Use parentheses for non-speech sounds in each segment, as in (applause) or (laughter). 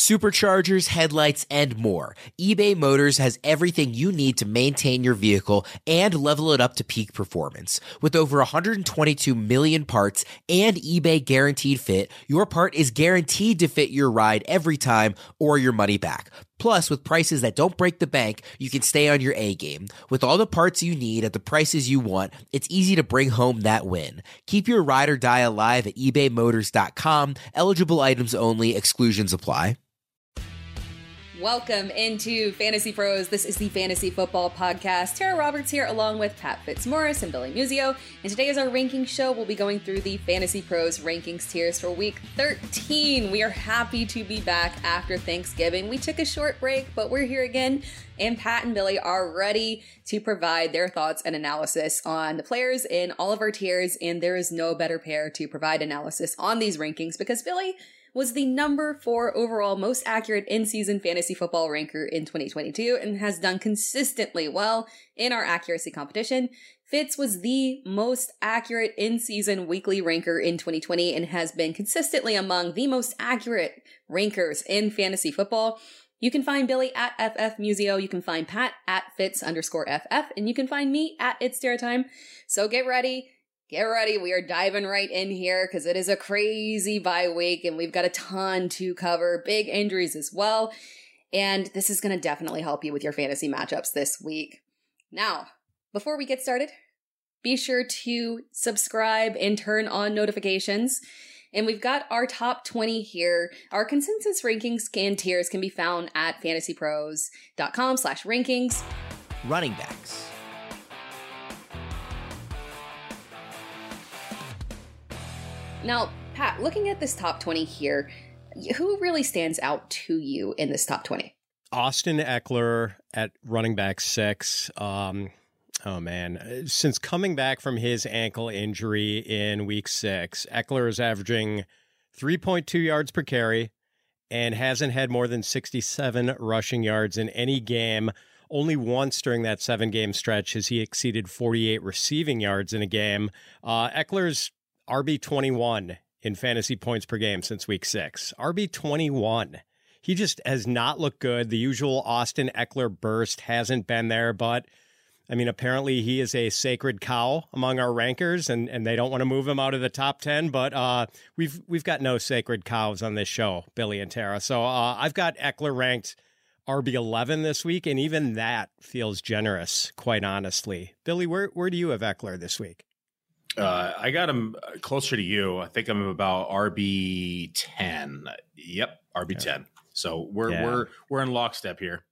superchargers, headlights, and more. eBay Motors has everything you need to maintain your vehicle and level it up to peak performance. With over 122 million parts and eBay guaranteed fit, your part is guaranteed to fit your ride every time or your money back. Plus, with prices that don't break the bank, you can stay on your A game. With all the parts you need at the prices you want, it's easy to bring home that win. Keep your ride or die alive at ebaymotors.com. Eligible items only, exclusions apply. Welcome into Fantasy Pros. This is the Fantasy Football Podcast. Tera Roberts here, along with Pat Fitzmaurice and Billy Muzio. And today is our ranking show. We'll be going through the Fantasy Pros rankings tiers for week 13. We are happy to be back after Thanksgiving. We took a short break, but we're here again. And Pat and Billy are ready to provide their thoughts and analysis on the players in all of our tiers. And there is no better pair to provide analysis on these rankings because Billy was the number four overall most accurate in season fantasy football ranker in 2022 and has done consistently well in our accuracy competition. Fitz was the most accurate in season weekly ranker in 2020 and has been consistently among the most accurate rankers in fantasy football. You can find Billy at FF Muzio. You can find Pat at Fitz underscore FF. And you can find me at It's Dare Time. So get ready get ready. We are diving right in here because it is a crazy bye week and we've got a ton to cover, big injuries as well. And this is going to definitely help you with your fantasy matchups this week. Now, before we get started, be sure to subscribe and turn on notifications. And we've got our top 20 here. Our consensus rankings and tiers can be found at fantasypros.com slash rankings. Running backs. Now, Pat, looking at this top 20 here, who really stands out to you in this top 20? Austin Ekeler at running back six. Um, oh, man. Since coming back from his ankle injury in week six, Ekeler is averaging 3.2 yards per carry and hasn't had more than 67 rushing yards in any game. Only once during that seven game stretch has he exceeded 48 receiving yards in a game. Uh, Ekeler's RB21 in fantasy points per game since week six. RB21. He just has not looked good. The usual Austin Ekeler burst hasn't been there, but I mean, apparently he is a sacred cow among our rankers, and, and they don't want to move him out of the top ten. But uh, we've we've got no sacred cows on this show, Billy and Tera. So uh, I've got Ekeler ranked RB eleven this week, and even that feels generous, quite honestly. Billy, where where do you have Ekeler this week? Uh, I got him closer to you. I think I'm about RB ten. Yep, RB ten. So we're yeah. we're we're in lockstep here.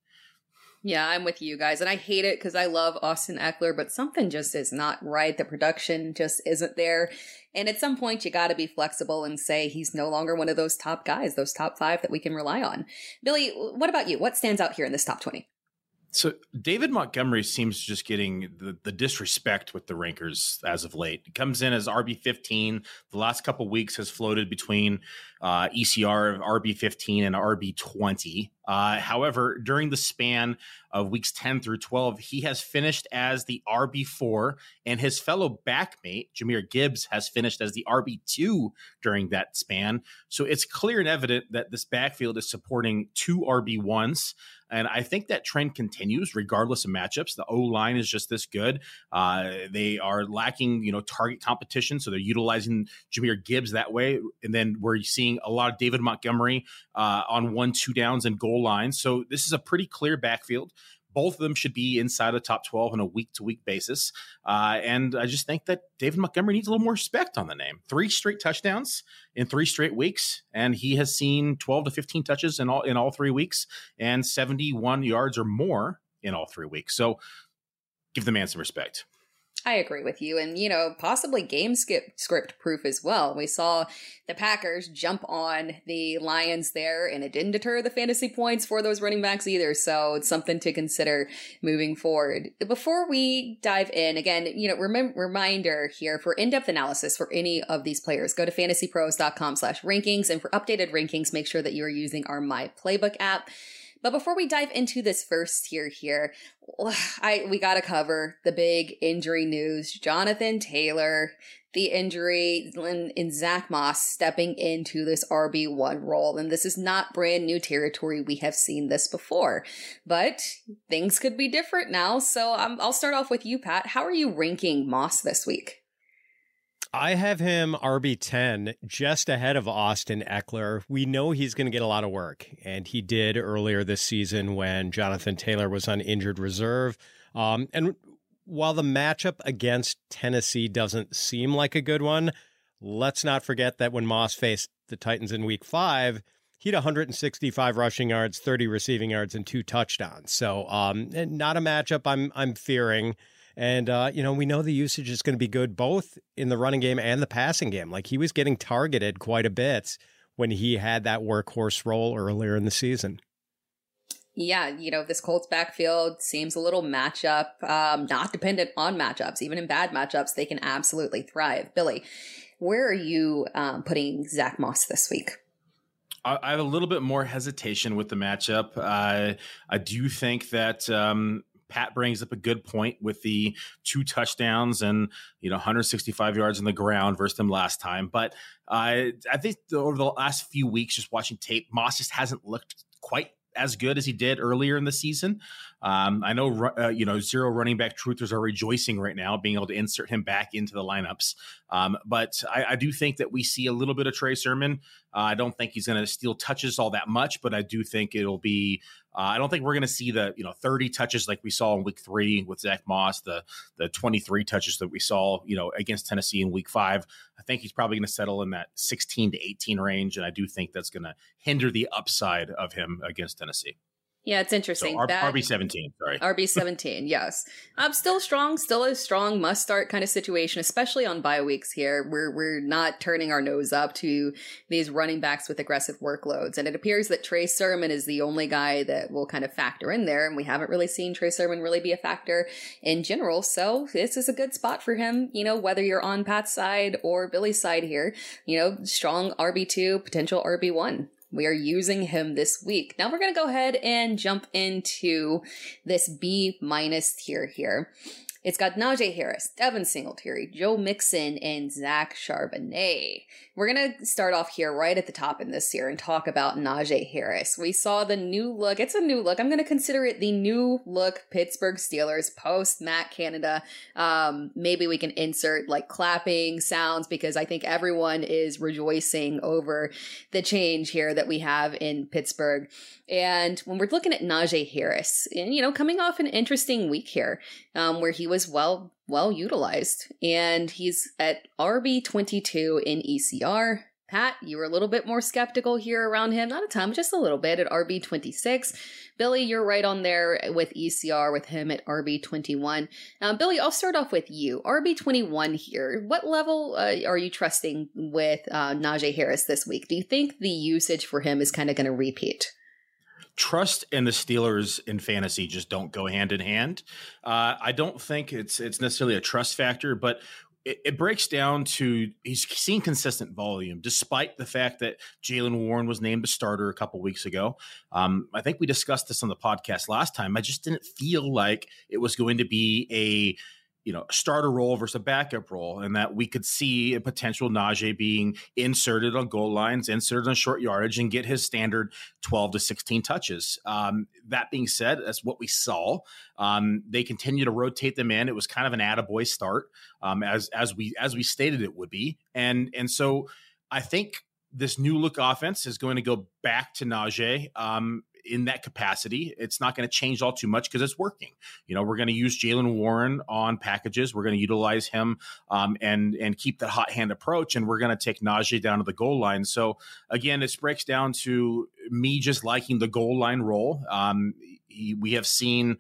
Yeah, I'm with you guys, and I hate it because I love Austin Ekeler, but something just is not right. The production just isn't there, and at some point you got to be flexible and say he's no longer one of those top guys, those top five that we can rely on. Billy, what about you? What stands out here in this top twenty? So David Montgomery seems just getting the, the disrespect with the rankers as of late. He comes in as RB fifteen. The last couple weeks has floated between uh, ECR of RB fifteen and RB twenty. Uh, however, during the span of weeks 10 through 12, he has finished as the RB4, and his fellow backmate, Jahmyr Gibbs, has finished as the RB2 during that span. So it's clear and evident that this backfield is supporting two RB1s. And I think that trend continues regardless of matchups. The O line is just this good. Uh, they are lacking, you know, target competition. So they're utilizing Jahmyr Gibbs that way. And then we're seeing a lot of David Montgomery uh, on one, two downs and goal lines. So this is a pretty clear backfield. Both of them should be inside the top 12 on a week to week basis. Uh, and I just think that David Montgomery needs a little more respect on the name. Three straight touchdowns in three straight weeks, and he has seen 12 to 15 touches in all in all three weeks and 71 yards or more in all three weeks. So give the man some respect. I agree with you. And, you know, possibly game skip script proof as well. We saw the Packers jump on the Lions there, and it didn't deter the fantasy points for those running backs either. So it's something to consider moving forward. Before we dive in, again, you know, rem- reminder here for in-depth analysis for any of these players, go to fantasypros.com slash rankings. And for updated rankings, make sure that you are using our My Playbook app. But before we dive into this first tier here, (sighs) I we got to cover the big injury news. Jonathan Taylor the injury in, in Zack Moss stepping into this RB1 role. And this is not brand new territory. We have seen this before, but things could be different now. So um, I'll start off with you, Pat. How are you ranking Moss this week? I have him RB10 just ahead of Austin Ekeler. We know he's going to get a lot of work, and he did earlier this season when Jonathan Taylor was on injured reserve. Um, and while the matchup against Tennessee doesn't seem like a good one, let's not forget that when Moss faced the Titans in week five, he had 165 rushing yards, 30 receiving yards, and two touchdowns. So, um, not a matchup I'm I'm fearing. And, uh, you know, we know the usage is going to be good both in the running game and the passing game. Like he was getting targeted quite a bit when he had that workhorse role earlier in the season. Yeah, you know, this Colts backfield seems a little matchup, um, not dependent on matchups. Even in bad matchups, they can absolutely thrive. Billy, where are you um, putting Zack Moss this week? I have a little bit more hesitation with the matchup. Uh, I do think that um, Pat brings up a good point with the two touchdowns and you know 165 yards on the ground versus them last time. But uh, I think over the last few weeks, just watching tape, Moss just hasn't looked quite as good as he did earlier in the season. Um, I know, uh, you know, zero running back truthers are rejoicing right now, being able to insert him back into the lineups. Um, but I, I, do think that we see a little bit of Trey Sermon. Uh, I don't think he's going to steal touches all that much, but I do think it'll be. Uh, I don't think we're going to see the you know 30 touches like we saw in Week Three with Zack Moss, the the 23 touches that we saw you know against Tennessee in Week Five. I think he's probably going to settle in that 16 to 18 range, and I do think that's going to hinder the upside of him against Tennessee. Yeah, it's interesting. So RB seventeen, sorry. (laughs) RB seventeen, yes. I'm still strong, still a strong must start kind of situation, especially on bye weeks here. We're we're not turning our nose up to these running backs with aggressive workloads. And it appears that Trey Sermon is the only guy that will kind of factor in there. And we haven't really seen Trey Sermon really be a factor in general. So this is a good spot for him, you know, whether you're on Pat's side or Billy's side here, you know, strong RB two, potential RB one. We are using him this week. Now we're going to go ahead and jump into this B minus tier here. It's got Najee Harris, Devin Singletary, Joe Mixon, and Zach Charbonnet. We're going to start off here right at the top in this year and talk about Najee Harris. We saw the new look. It's a new look. I'm going to consider it the new look Pittsburgh Steelers post Matt Canada. Um, maybe we can insert like clapping sounds because I think everyone is rejoicing over the change here that we have in Pittsburgh. And when we're looking at Najee Harris, and you know, coming off an interesting week here, um, where he was well well utilized, and he's at RB twenty two in ECR. Pat, you were a little bit more skeptical here around him, not a ton, just a little bit at RB twenty six. Billy, you're right on there with ECR with him at RB twenty one. Um, Billy, I'll start off with you. RB twenty one here. What level uh, are you trusting with uh, Najee Harris this week? Do you think the usage for him is kind of going to repeat? Trust and the Steelers in fantasy just don't go hand in hand. Uh, I don't think it's it's necessarily a trust factor, but it, it, breaks down to he's seen consistent volume despite the fact that Jaylen Warren was named a starter a couple weeks ago. Um, I think we discussed this on the podcast last time. I just didn't feel like it was going to be a you know, a starter role versus a backup role, and that we could see a potential Najee being inserted on goal lines, inserted on short yardage, and get his standard 12 to 16 touches. Um, that being said, that's what we saw. Um, they continue to rotate them in. It was kind of an attaboy start, um, as as we as we stated it would be, and and so I think this new look offense is going to go back to Najee. Um, in that capacity. It's not going to change all too much because it's working. You know, we're going to use Jaylen Warren on packages. We're going to utilize him um, and and keep that hot hand approach, and we're going to take Najee down to the goal line. So again, this breaks down to me just liking the goal line role. Um, he, we have seen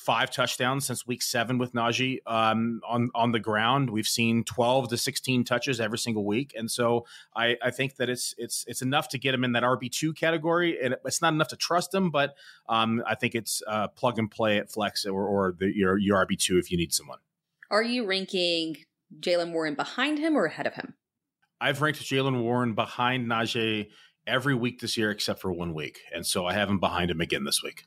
five touchdowns since week seven with Najee um, on on the ground. We've seen twelve to sixteen touches every single week, and so I, I think that it's it's it's enough to get him in that RB two category, and it's not enough to trust him, but um, I think it's uh, plug and play at flex or, or the, your your RB two if you need someone. Are you ranking Jaylen Warren behind him or ahead of him? I've ranked Jaylen Warren behind Najee every week this year except for one week, and so I have him behind him again this week.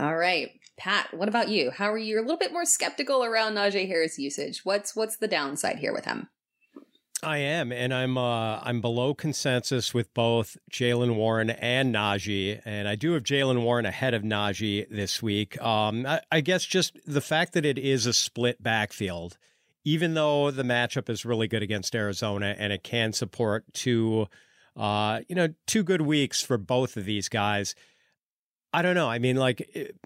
All right. Pat, what about you? How are you? A little bit more skeptical around Najee Harris usage. What's what's the downside here with him? I am, and I'm uh, I'm below consensus with both Jaylen Warren and Najee, and I do have Jaylen Warren ahead of Najee this week. Um, I, I guess just the fact that it is a split backfield, even though the matchup is really good against Arizona and it can support two, uh, you know, two good weeks for both of these guys. I don't know. I mean, like it,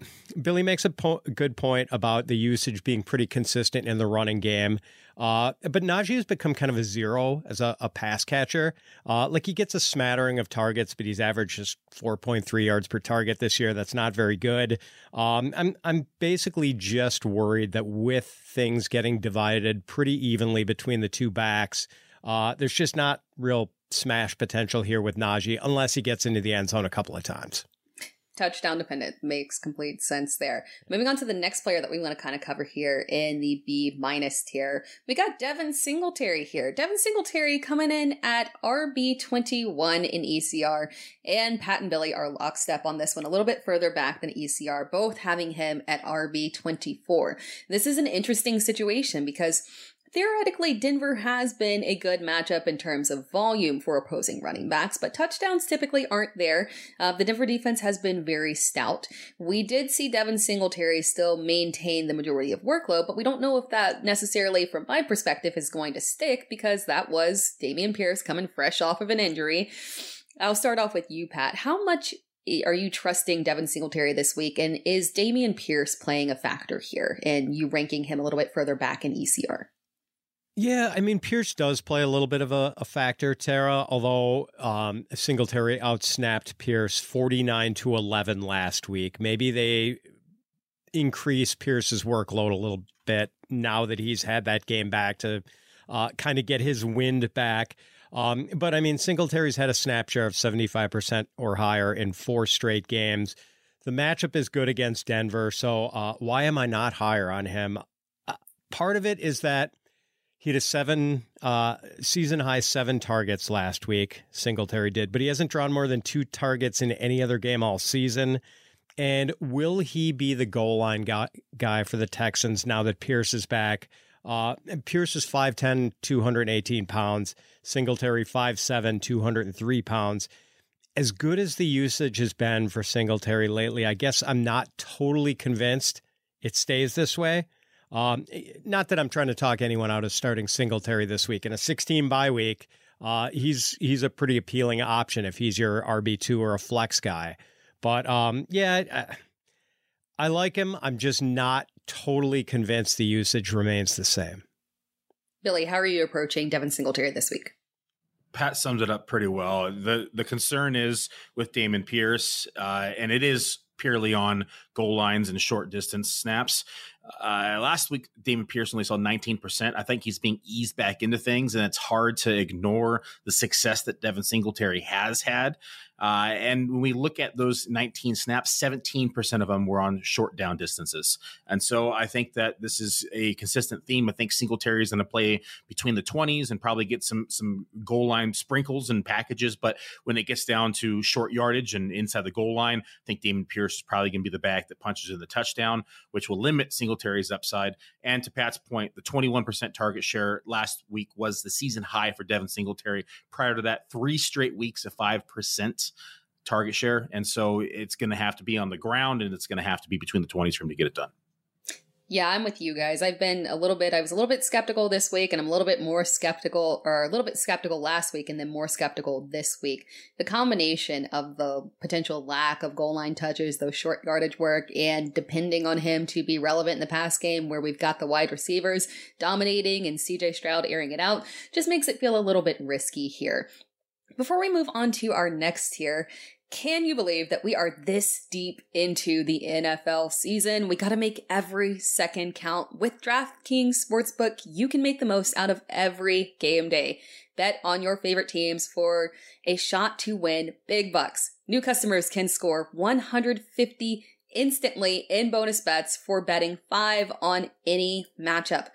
Billy makes a po- good point about the usage being pretty consistent in the running game. Uh, but Najee has become kind of a zero as a, a pass catcher. Uh, like he gets a smattering of targets, but he's averaged just 4.3 yards per target this year. That's not very good. Um, I'm I'm basically just worried that with things getting divided pretty evenly between the two backs, uh, there's just not real smash potential here with Najee unless he gets into the end zone a couple of times touchdown dependent makes complete sense there. Moving on to the next player that we want to kind of cover here in the B minus tier, we got Devin Singletary here. Devin Singletary coming in at RB twenty one in ECR, and Pat and Billy are lockstep on this one, a little bit further back than ECR, both having him at RB twenty four. This is an interesting situation because theoretically, Denver has been a good matchup in terms of volume for opposing running backs, but touchdowns typically aren't there. Uh, the Denver defense has been very stout. We did see Devin Singletary still maintain the majority of workload, but we don't know if that necessarily, from my perspective, is going to stick because that was Dameon Pierce coming fresh off of an injury. I'll start off with you, Pat. How much are you trusting Devin Singletary this week? And is Dameon Pierce playing a factor here and you ranking him a little bit further back in ECR? Yeah, I mean Pierce does play a little bit of a, a factor, Tera. Although um, Singletary outsnapped Pierce forty nine to eleven last week. Maybe they increase Pierce's workload a little bit now that he's had that game back to uh, kind of get his wind back. Um, but I mean, Singletary's had a snap share of seventy five percent or higher in four straight games. The matchup is good against Denver, so uh, why am I not higher on him? Uh, part of it is that he had a seven uh, season high seven targets last week. Singletary did, but he hasn't drawn more than two targets in any other game all season. And will he be the goal line guy, for the Texans now that Pierce is back? Uh, Pierce is 5'10, 218 pounds. Singletary 5'7, 203 pounds. As good as the usage has been for Singletary lately, I guess I'm not totally convinced it stays this way. Um, not that I'm trying to talk anyone out of starting Singletary this week in a 16 bye week. Uh, he's he's a pretty appealing option if he's your RB two or a flex guy. But um, yeah, I, I like him. I'm just not totally convinced the usage remains the same. Billy, how are you approaching Devin Singletary this week? Pat summed it up pretty well. the The concern is with Dameon Pierce, uh, and it is purely on goal lines and short distance snaps. Uh, last week, Dameon Pierce only saw 19%. I think he's being eased back into things, and it's hard to ignore the success that Devin Singletary has had. Uh, and when we look at those 19 snaps, 17% of them were on short down distances. And so I think that this is a consistent theme. I think Singletary is going to play between the 20s and probably get some some goal line sprinkles and packages. But when it gets down to short yardage and inside the goal line, I think Dameon Pierce is probably going to be the back that punches in the touchdown, which will limit Singletary's upside. And to Pat's point, the 21% target share last week was the season high for Devin Singletary. Prior to that, three straight weeks of 5% target share. And so it's going to have to be on the ground and it's going to have to be between the 20s for him to get it done. Yeah, I'm with you guys. I've been a little bit, I was a little bit skeptical this week and I'm a little bit more skeptical or a little bit skeptical last week and then more skeptical this week. The combination of the potential lack of goal line touches, those short yardage work, and depending on him to be relevant in the pass game where we've got the wide receivers dominating and CJ Stroud airing it out just makes it feel a little bit risky here. Before we move on to our next tier, can you believe that we are this deep into the NFL season? We got to make every second count. With DraftKings Sportsbook, you can make the most out of every game day. Bet on your favorite teams for a shot to win big bucks. New customers can score 150 instantly in bonus bets for betting five on any matchup.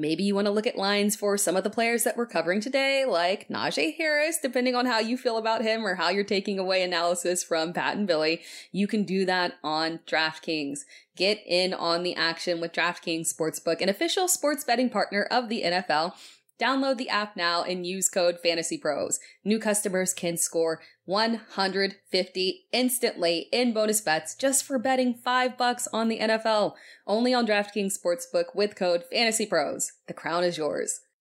Maybe you want to look at lines for some of the players that we're covering today, like Najee Harris, depending on how you feel about him or how you're taking away analysis from Pat and Billy. You can do that on DraftKings. Get in on the action with DraftKings Sportsbook, an official sports betting partner of the NFL. Download the app now and use code FANTASYPROS. New customers can score 150 instantly in bonus bets just for betting 5 bucks on the NFL. Only on DraftKings Sportsbook with code FANTASYPROS. The crown is yours.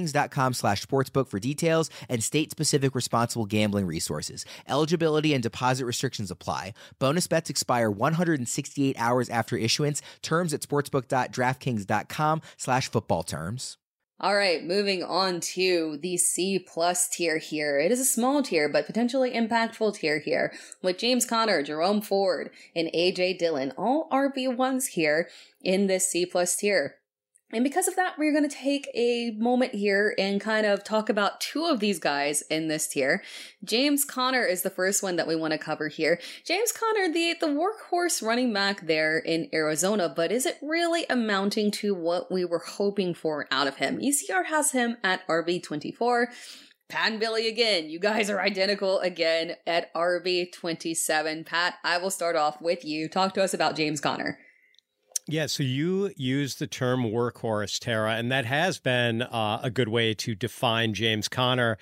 DraftKings.com slash sportsbook for details and state-specific responsible gambling resources. Eligibility and deposit restrictions apply. Bonus bets expire 168 hours after issuance. Terms at sportsbook.draftkings.com slash football terms. All right, moving on to the C plus tier here. It is a small tier, but potentially impactful tier here with James Conner, Jerome Ford, and AJ Dillon, all RB1s here in this C plus tier. And because of that, we're going to take a moment here and kind of talk about two of these guys in this tier. James Conner is the first one that we want to cover here. James Conner, the, the workhorse running back there in Arizona, but is it really amounting to what we were hoping for out of him? ECR has him at RB24. Pat and Billy again. You guys are identical again at RB27. Pat, I will start off with you. Talk to us about James Conner. Yeah, so you use the term workhorse, Tera, and that has been uh, a good way to define James Conner.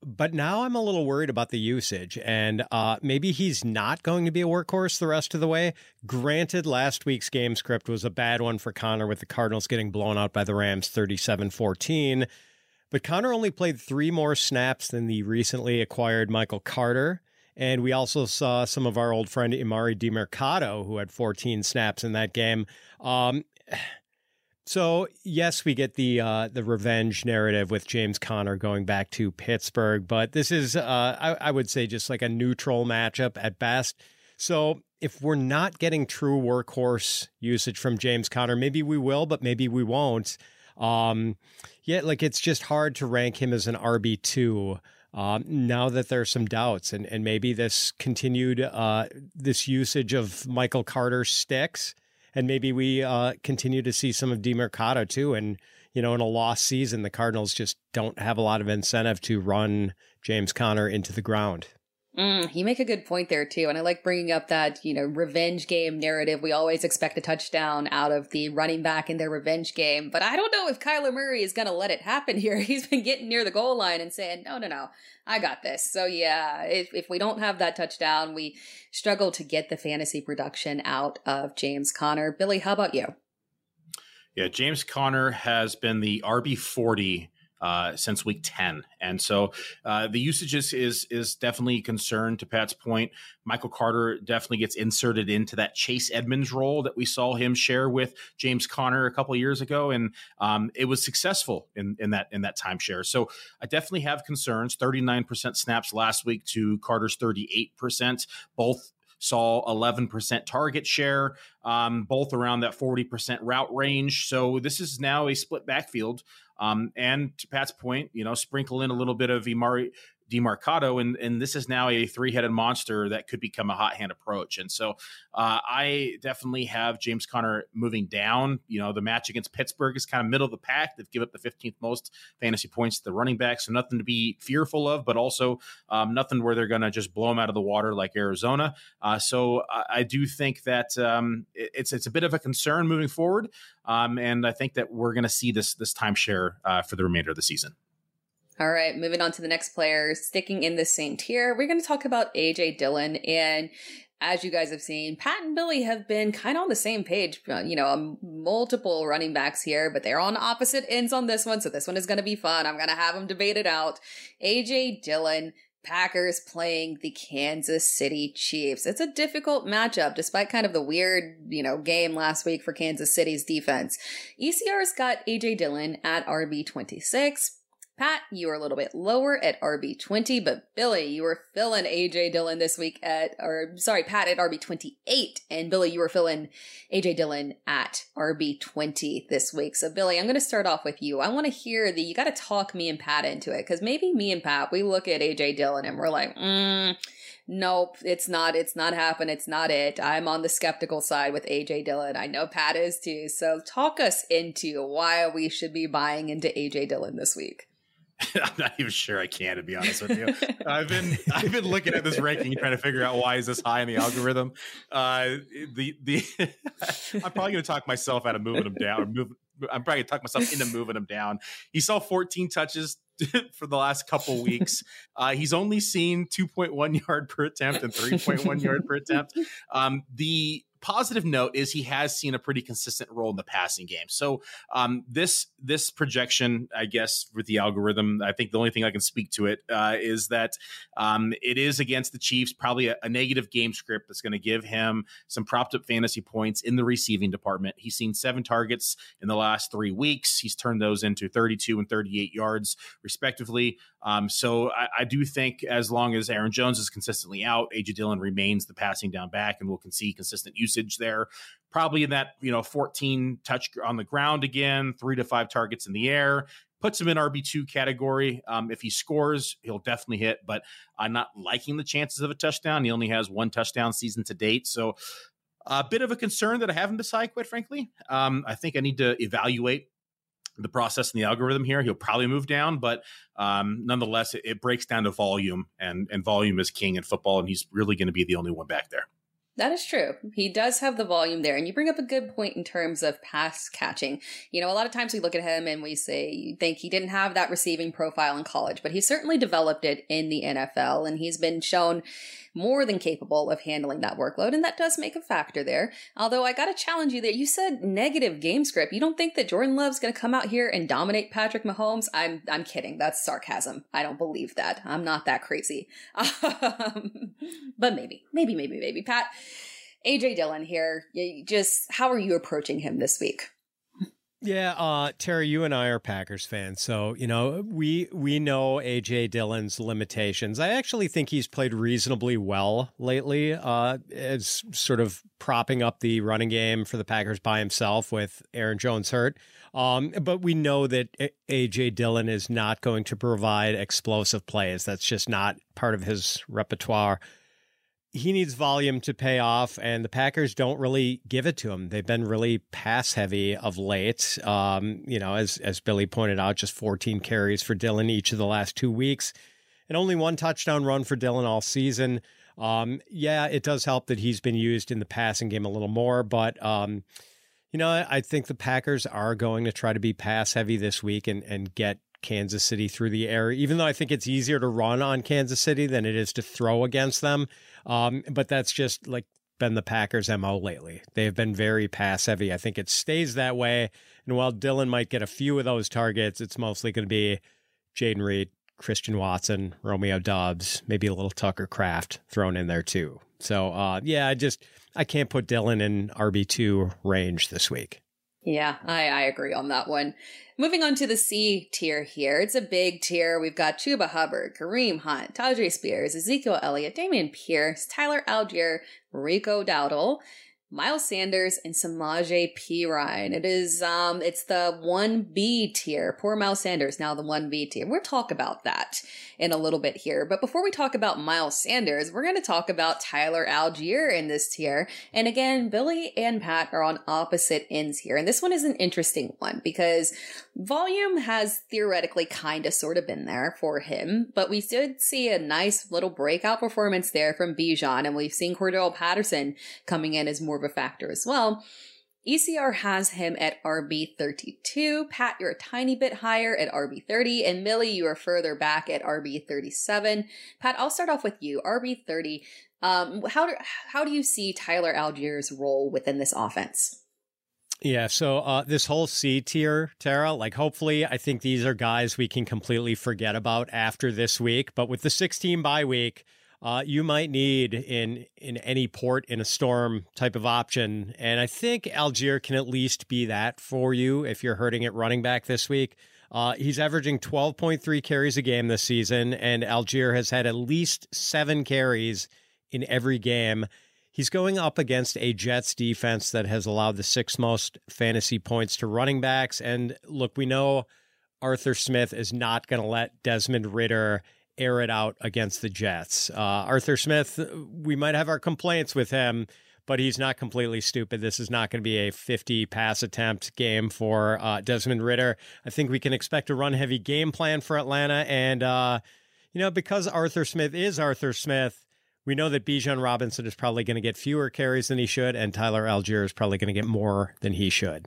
But now I'm a little worried about the usage, and uh, maybe he's not going to be a workhorse the rest of the way. Granted, last week's game script was a bad one for Conner with the Cardinals getting blown out by the Rams 37 14. But Conner only played three more snaps than the recently acquired Michael Carter. And we also saw some of our old friend Emari Demercado, who had 14 snaps in that game. Um, (sighs) so yes, we get the uh, the revenge narrative with James Conner going back to Pittsburgh, but this is uh, I, I would say just like a neutral matchup at best. So if we're not getting true workhorse usage from James Conner, maybe we will, but maybe we won't. Um, yeah, like it's just hard to rank him as an RB two um, now that there's some doubts and, and maybe this continued uh, this usage of Michael Carter sticks and maybe we uh, continue to see some of Demercado too and you know in a lost season the Cardinals just don't have a lot of incentive to run James Conner into the ground. Mm, you make a good point there too, and I like bringing up that you know revenge game narrative. We always expect a touchdown out of the running back in their revenge game, but I don't know if Kyler Murray is going to let it happen (laughs) here. He's been getting near the goal line and saying, "No, no, no, I got this." So yeah, if if we don't have that touchdown, we struggle to get the fantasy production out of James Conner. Billy, how about you? Yeah, James Conner has been the RB forty uh, since week 10. And so uh, the usage is, is, is definitely a concern to Pat's point. Michael Carter definitely gets inserted into that Chase Edmonds role that we saw him share with James Conner a couple years ago. And um, it was successful in, in that in that timeshare. So I definitely have concerns. 39% snaps last week to Carter's 38%. Both saw 11% target share, um, both around that 40% route range. So this is now a split backfield um, and to Pat's point, you know, sprinkle in a little bit of Emari Demercado, and and this is now a three headed monster that could become a hot hand approach. And so uh, I definitely have James Conner moving down. You know, the match against Pittsburgh is kind of middle of the pack. They've given up the 15th most fantasy points to the running back, so nothing to be fearful of, but also um, nothing where they're going to just blow them out of the water like Arizona. Uh, so I, I, do think that um, it's it's a bit of a concern moving forward, um, and I think that we're going to see this this timeshare uh, for the remainder of the season. All right, moving on to the next player, sticking in the same tier, we're going to talk about AJ Dillon. And as you guys have seen, Pat and Billy have been kind of on the same page. Uh, you know, um, multiple running backs here, but they're on opposite ends on this one. So this one is going to be fun. I'm going to have them debate it out. AJ Dillon, Packers playing the Kansas City Chiefs. It's a difficult matchup despite kind of the weird, you know, game last week for Kansas City's defense. ECR's got AJ Dillon at RB26. Pat, you are a little bit lower at RB20, but Billy, you were filling AJ Dillon this week at, or sorry, Pat at RB28, and Billy, you were filling AJ Dillon at RB20 this week. So Billy, I'm going to start off with you. I want to hear the, you got to talk me and Pat into it, because maybe me and Pat, we look at AJ Dillon and we're like, mm, nope, it's not, it's not happening. It's not it. I'm on the skeptical side with AJ Dillon. I know Pat is too. So talk us into why we should be buying into AJ Dillon this week. (laughs) I'm not even sure I can, to be honest with you. (laughs) I've been I've been looking at this ranking trying to figure out why is this high in the algorithm. Uh, the the (laughs) I'm probably going to talk myself out of moving him down. Or move, I'm probably going to talk myself into moving him down. He saw 14 touches for the last couple weeks. Uh, he's only seen 2.1 yard per attempt and 3.1 yard per attempt. Um, the positive note is he has seen a pretty consistent role in the passing game. So um, this this projection, I guess, with the algorithm, I think the only thing I can speak to it uh, is that um, it is against the Chiefs, probably a, a negative game script that's going to give him some propped up fantasy points in the receiving department. He's seen seven targets in the last three weeks. He's turned those into 32 and 38 yards, respectively. Um, so I, I, do think as long as Aaron Jones is consistently out, AJ Dillon remains the passing down back, and we'll see consistent usage there. Probably in that you know 14 touch on the ground again, three to five targets in the air. Puts him in RB two category. Um, if he scores, he'll definitely hit. But I'm not liking the chances of a touchdown. He only has one touchdown season to date, so a bit of a concern that I haven't decided, quite frankly. Um, I think I need to evaluate the process and the algorithm here. He'll probably move down, but um, nonetheless, it, it, breaks down to volume, and and volume is king in football, and he's really going to be the only one back there. That is true. He does have the volume there. And you bring up a good point in terms of pass catching. You know, a lot of times we look at him and we say, you think he didn't have that receiving profile in college, but he certainly developed it in the NFL. And he's been shown more than capable of handling that workload. And that does make a factor there. Although I got to challenge you there. You said negative game script. You don't think that Jordan Love's going to come out here and dominate Patrick Mahomes? I'm, I'm kidding. That's sarcasm. I don't believe that. I'm not that crazy. (laughs) Um, but maybe, maybe, maybe, maybe. Pat, AJ Dillon here. Just how are you approaching him this week? Yeah, uh, Terry, you and I are Packers fans, so you know we we know AJ Dillon's limitations. I actually think he's played reasonably well lately, uh, as sort of propping up the running game for the Packers by himself with Aaron Jones hurt. Um, but we know that AJ Dillon is not going to provide explosive plays. That's just not part of his repertoire he needs volume to pay off, and the Packers don't really give it to him. They've been really pass heavy of late. Um, you know, as as Billy pointed out, just 14 carries for Dillon each of the last two weeks, and only one touchdown run for Dillon all season. Um, yeah, it does help that he's been used in the passing game a little more, but um, you know, I think the Packers are going to try to be pass heavy this week and and get Kansas City through the air, even though I think it's easier to run on Kansas City than it is to throw against them. Um, but that's just like been the Packers' MO lately. They've been very pass heavy. I think it stays that way. And while Dillon might get a few of those targets, it's mostly going to be Jayden Reed, Christian Watson, Romeo Doubs, maybe a little Tucker Kraft thrown in there too. So, uh, yeah, I just I can't put Dillon in RB two range this week. Yeah, I, I agree on that one. Moving on to the C tier here. It's a big tier. We've got Chuba Hubbard, Kareem Hunt, Tyjae Spears, Ezekiel Elliott, Dameon Pierce, Tyler Allgeier, Rico Dowdle, Miles Sanders and Samaje Perine. It is um it's the 1B tier. Poor Miles Sanders now the 1B tier. We'll talk about that in a little bit here. But before we talk about Miles Sanders, we're going to talk about Tyler Allgeier in this tier. And again, Billy and Pat are on opposite ends here. And this one is an interesting one because volume has theoretically kind of sort of been there for him, but we did see a nice little breakout performance there from Bijan and we've seen Cordarrelle Patterson coming in as more of a factor as well. ECR has him at RB32. Pat, you're a tiny bit higher at RB30. And Millie, you are further back at RB37. Pat, I'll start off with you. RB30. Um, how, do, how do you see Tyler Allgeier's role within this offense? Yeah, so uh, this whole C tier, Tera, like hopefully, I think these are guys we can completely forget about after this week. But with the 16 bye week, uh, you might need in in any port in a storm type of option. And I think Allgeier can at least be that for you if you're hurting at running back this week. Uh, he's averaging 12.3 carries a game this season, and Allgeier has had at least seven carries in every game. He's going up against a Jets defense that has allowed the six most fantasy points to running backs. And look, we know Arthur Smith is not going to let Desmond Ridder air it out against the Jets. Uh, Arthur Smith, we might have our complaints with him, but he's not completely stupid. This is not going to be a 50 pass attempt game for uh, Desmond Ridder. I think we can expect a run heavy game plan for Atlanta. And, uh, you know, because Arthur Smith is Arthur Smith, we know that Bijan Robinson is probably going to get fewer carries than he should, and Tyler Allgeier is probably going to get more than he should.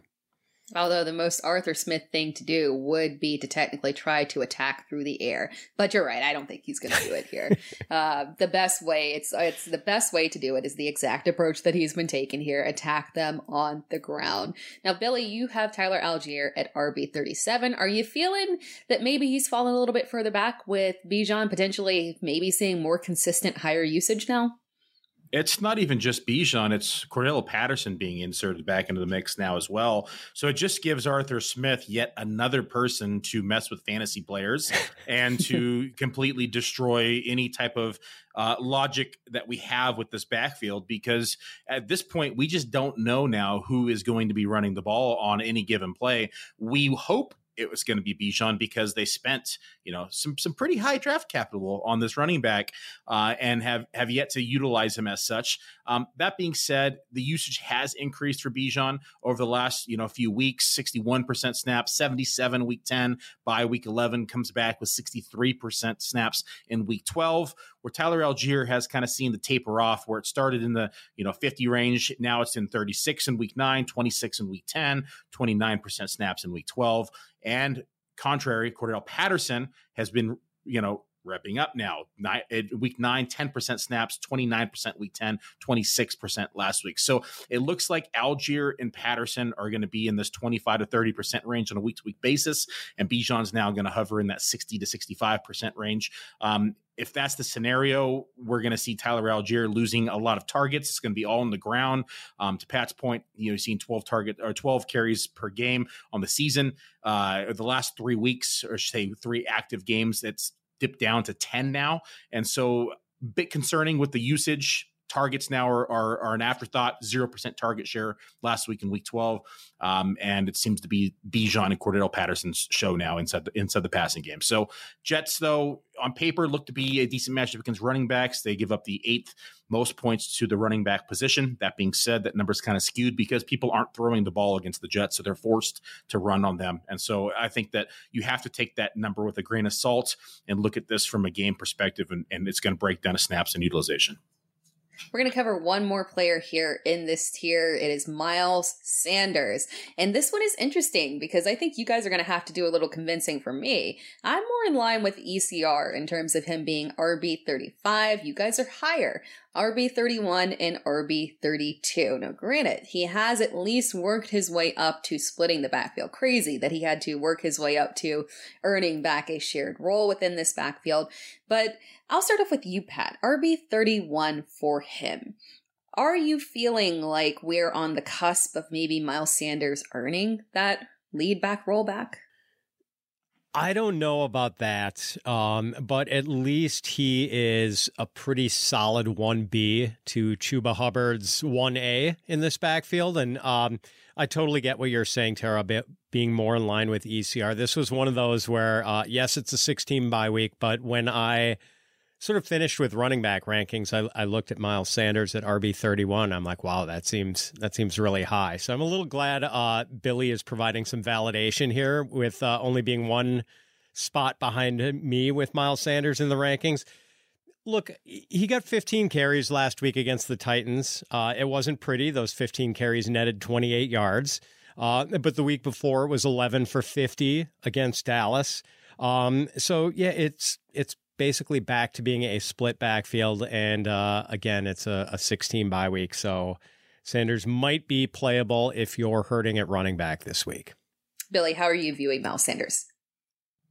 Although the most Arthur Smith thing to do would be to technically try to attack through the air, but you're right. I don't think he's going to do it here. (laughs) uh, the best way it's it's the best way to do it is the exact approach that he's been taking here: attack them on the ground. Now, Billy, you have Tyler Allgeier at RB thirty seven. Are you feeling that maybe he's fallen a little bit further back with Bijan potentially maybe seeing more consistent higher usage now? It's not even just Bijan, it's Cordarrelle Patterson being inserted back into the mix now as well. So it just gives Arthur Smith yet another person to mess with fantasy players and to (laughs) completely destroy any type of uh, logic that we have with this backfield because at this point we just don't know now who is going to be running the ball on any given play. We hope it was going to be Bijan because they spent you know some some pretty high draft capital on this running back uh, and have have yet to utilize him as such. Um, that being said, the usage has increased for Bijan over the last you know few weeks. Sixty one percent snaps, seventy seven week ten. By week eleven, comes back with sixty three percent snaps in week twelve. Where Tyler Allgeier has kind of seen the taper off, where it started in the you know fifty range, now it's in thirty six in week nine, 26 in week 10, 29 percent snaps in week twelve. And contrary, Cordarrelle Patterson has been, you know, repping up now. Nine, week nine, 10% snaps, 29% week 10, 26% last week. So it looks like Allgeier and Patterson are going to be in this 25 to 30% range on a week to week basis. And Bijan's now going to hover in that 60 to 65% range. Um, if that's the scenario, we're going to see Tyler Allgeier losing a lot of targets. It's going to be all on the ground. Um, to Pat's point, you know, seen 12 target or 12 carries per game on the season. Uh, the last three weeks, or say three active games, it's dipped down to 10 now. And so, a bit concerning with the usage targets now are, are, are, an afterthought. Zero percent target share last week in week twelve, um, and it seems to be Bijan and Cordarrelle Patterson's show now inside the inside the passing game. So Jets, though, on paper look to be a decent matchup against running backs. They give up the eighth most points to the running back position. That being said, that number is kind of skewed because people aren't throwing the ball against the Jets, so they're forced to run on them. And so I think that you have to take that number with a grain of salt and look at this from a game perspective, and, and it's going to break down to snaps and utilization. We're going to cover one more player here in this tier. It is Miles Sanders. And this one is interesting because I think you guys are going to have to do a little convincing for me. I'm more in line with ECR in terms of him being RB35. You guys are higher. RB31 and RB32. Now, granted, he has at least worked his way up to splitting the backfield. Crazy that he had to work his way up to earning back a shared role within this backfield. But I'll start off with you, Pat. RB31 for him. Are you feeling like we're on the cusp of maybe Miles Sanders earning that lead back roll back? I don't know about that, um, but at least he is a pretty solid 1B to Chuba Hubbard's 1A in this backfield. And um, I totally get what you're saying, Tera, being more in line with ECR. This was one of those where, uh, yes, it's a 16 bye week, but when I sort of finished with running back rankings, I, I looked at Miles Sanders at RB 31. I'm like, wow, that seems that seems really high. So I'm a little glad uh, Billy is providing some validation here with uh, only being one spot behind me with Miles Sanders in the rankings. Look, he got 15 carries last week against the Titans. Uh, it wasn't pretty. Those 15 carries netted 28 yards. Uh, but the week before it was 11 for 50 against Dallas. Um, so yeah, it's it's basically back to being a split backfield. And uh, again, it's a, a 16 bye week. So Sanders might be playable if you're hurting at running back this week. Billy, how are you viewing Miles Sanders?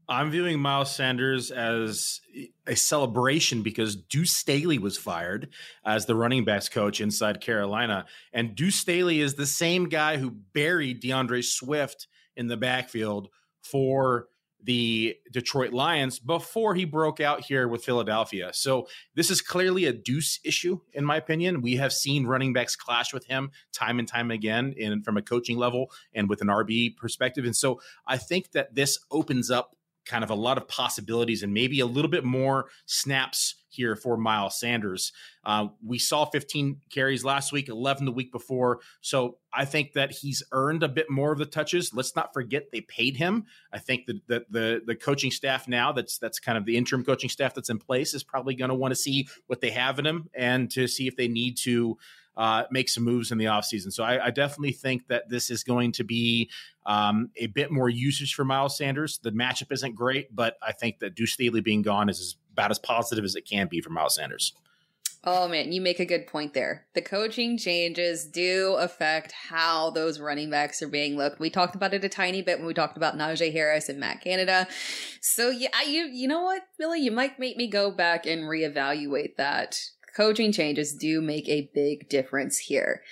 I'm viewing Miles Sanders as a celebration because Deuce Staley was fired as the running backs coach inside Carolina. And Deuce Staley is the same guy who buried D'Andre Swift in the backfield for the Detroit Lions before he broke out here with Philadelphia. So this is clearly a deuce issue, in my opinion. We have seen running backs clash with him time and time again, in from a coaching level and with an RB perspective. And so I think that this opens up kind of a lot of possibilities and maybe a little bit more snaps here for Miles Sanders. Uh, we saw 15 carries last week, 11 the week before. So I think that he's earned a bit more of the touches. Let's not forget they paid him. I think that the, the, the coaching staff now, that's that's kind of the interim coaching staff that's in place, is probably going to want to see what they have in him and to see if they need to uh, make some moves in the offseason. So I, I, definitely think that this is going to be um, a bit more usage for Miles Sanders. The matchup isn't great, but I think that Deuce Staley being gone is about as positive as it can be for Miles Sanders. Oh man, you make a good point there. The coaching changes do affect how those running backs are being looked. We talked about it a tiny bit when we talked about Najee Harris and Matt Canada. So yeah, you you know what, Billy, you might make me go back and reevaluate that coaching changes do make a big difference here.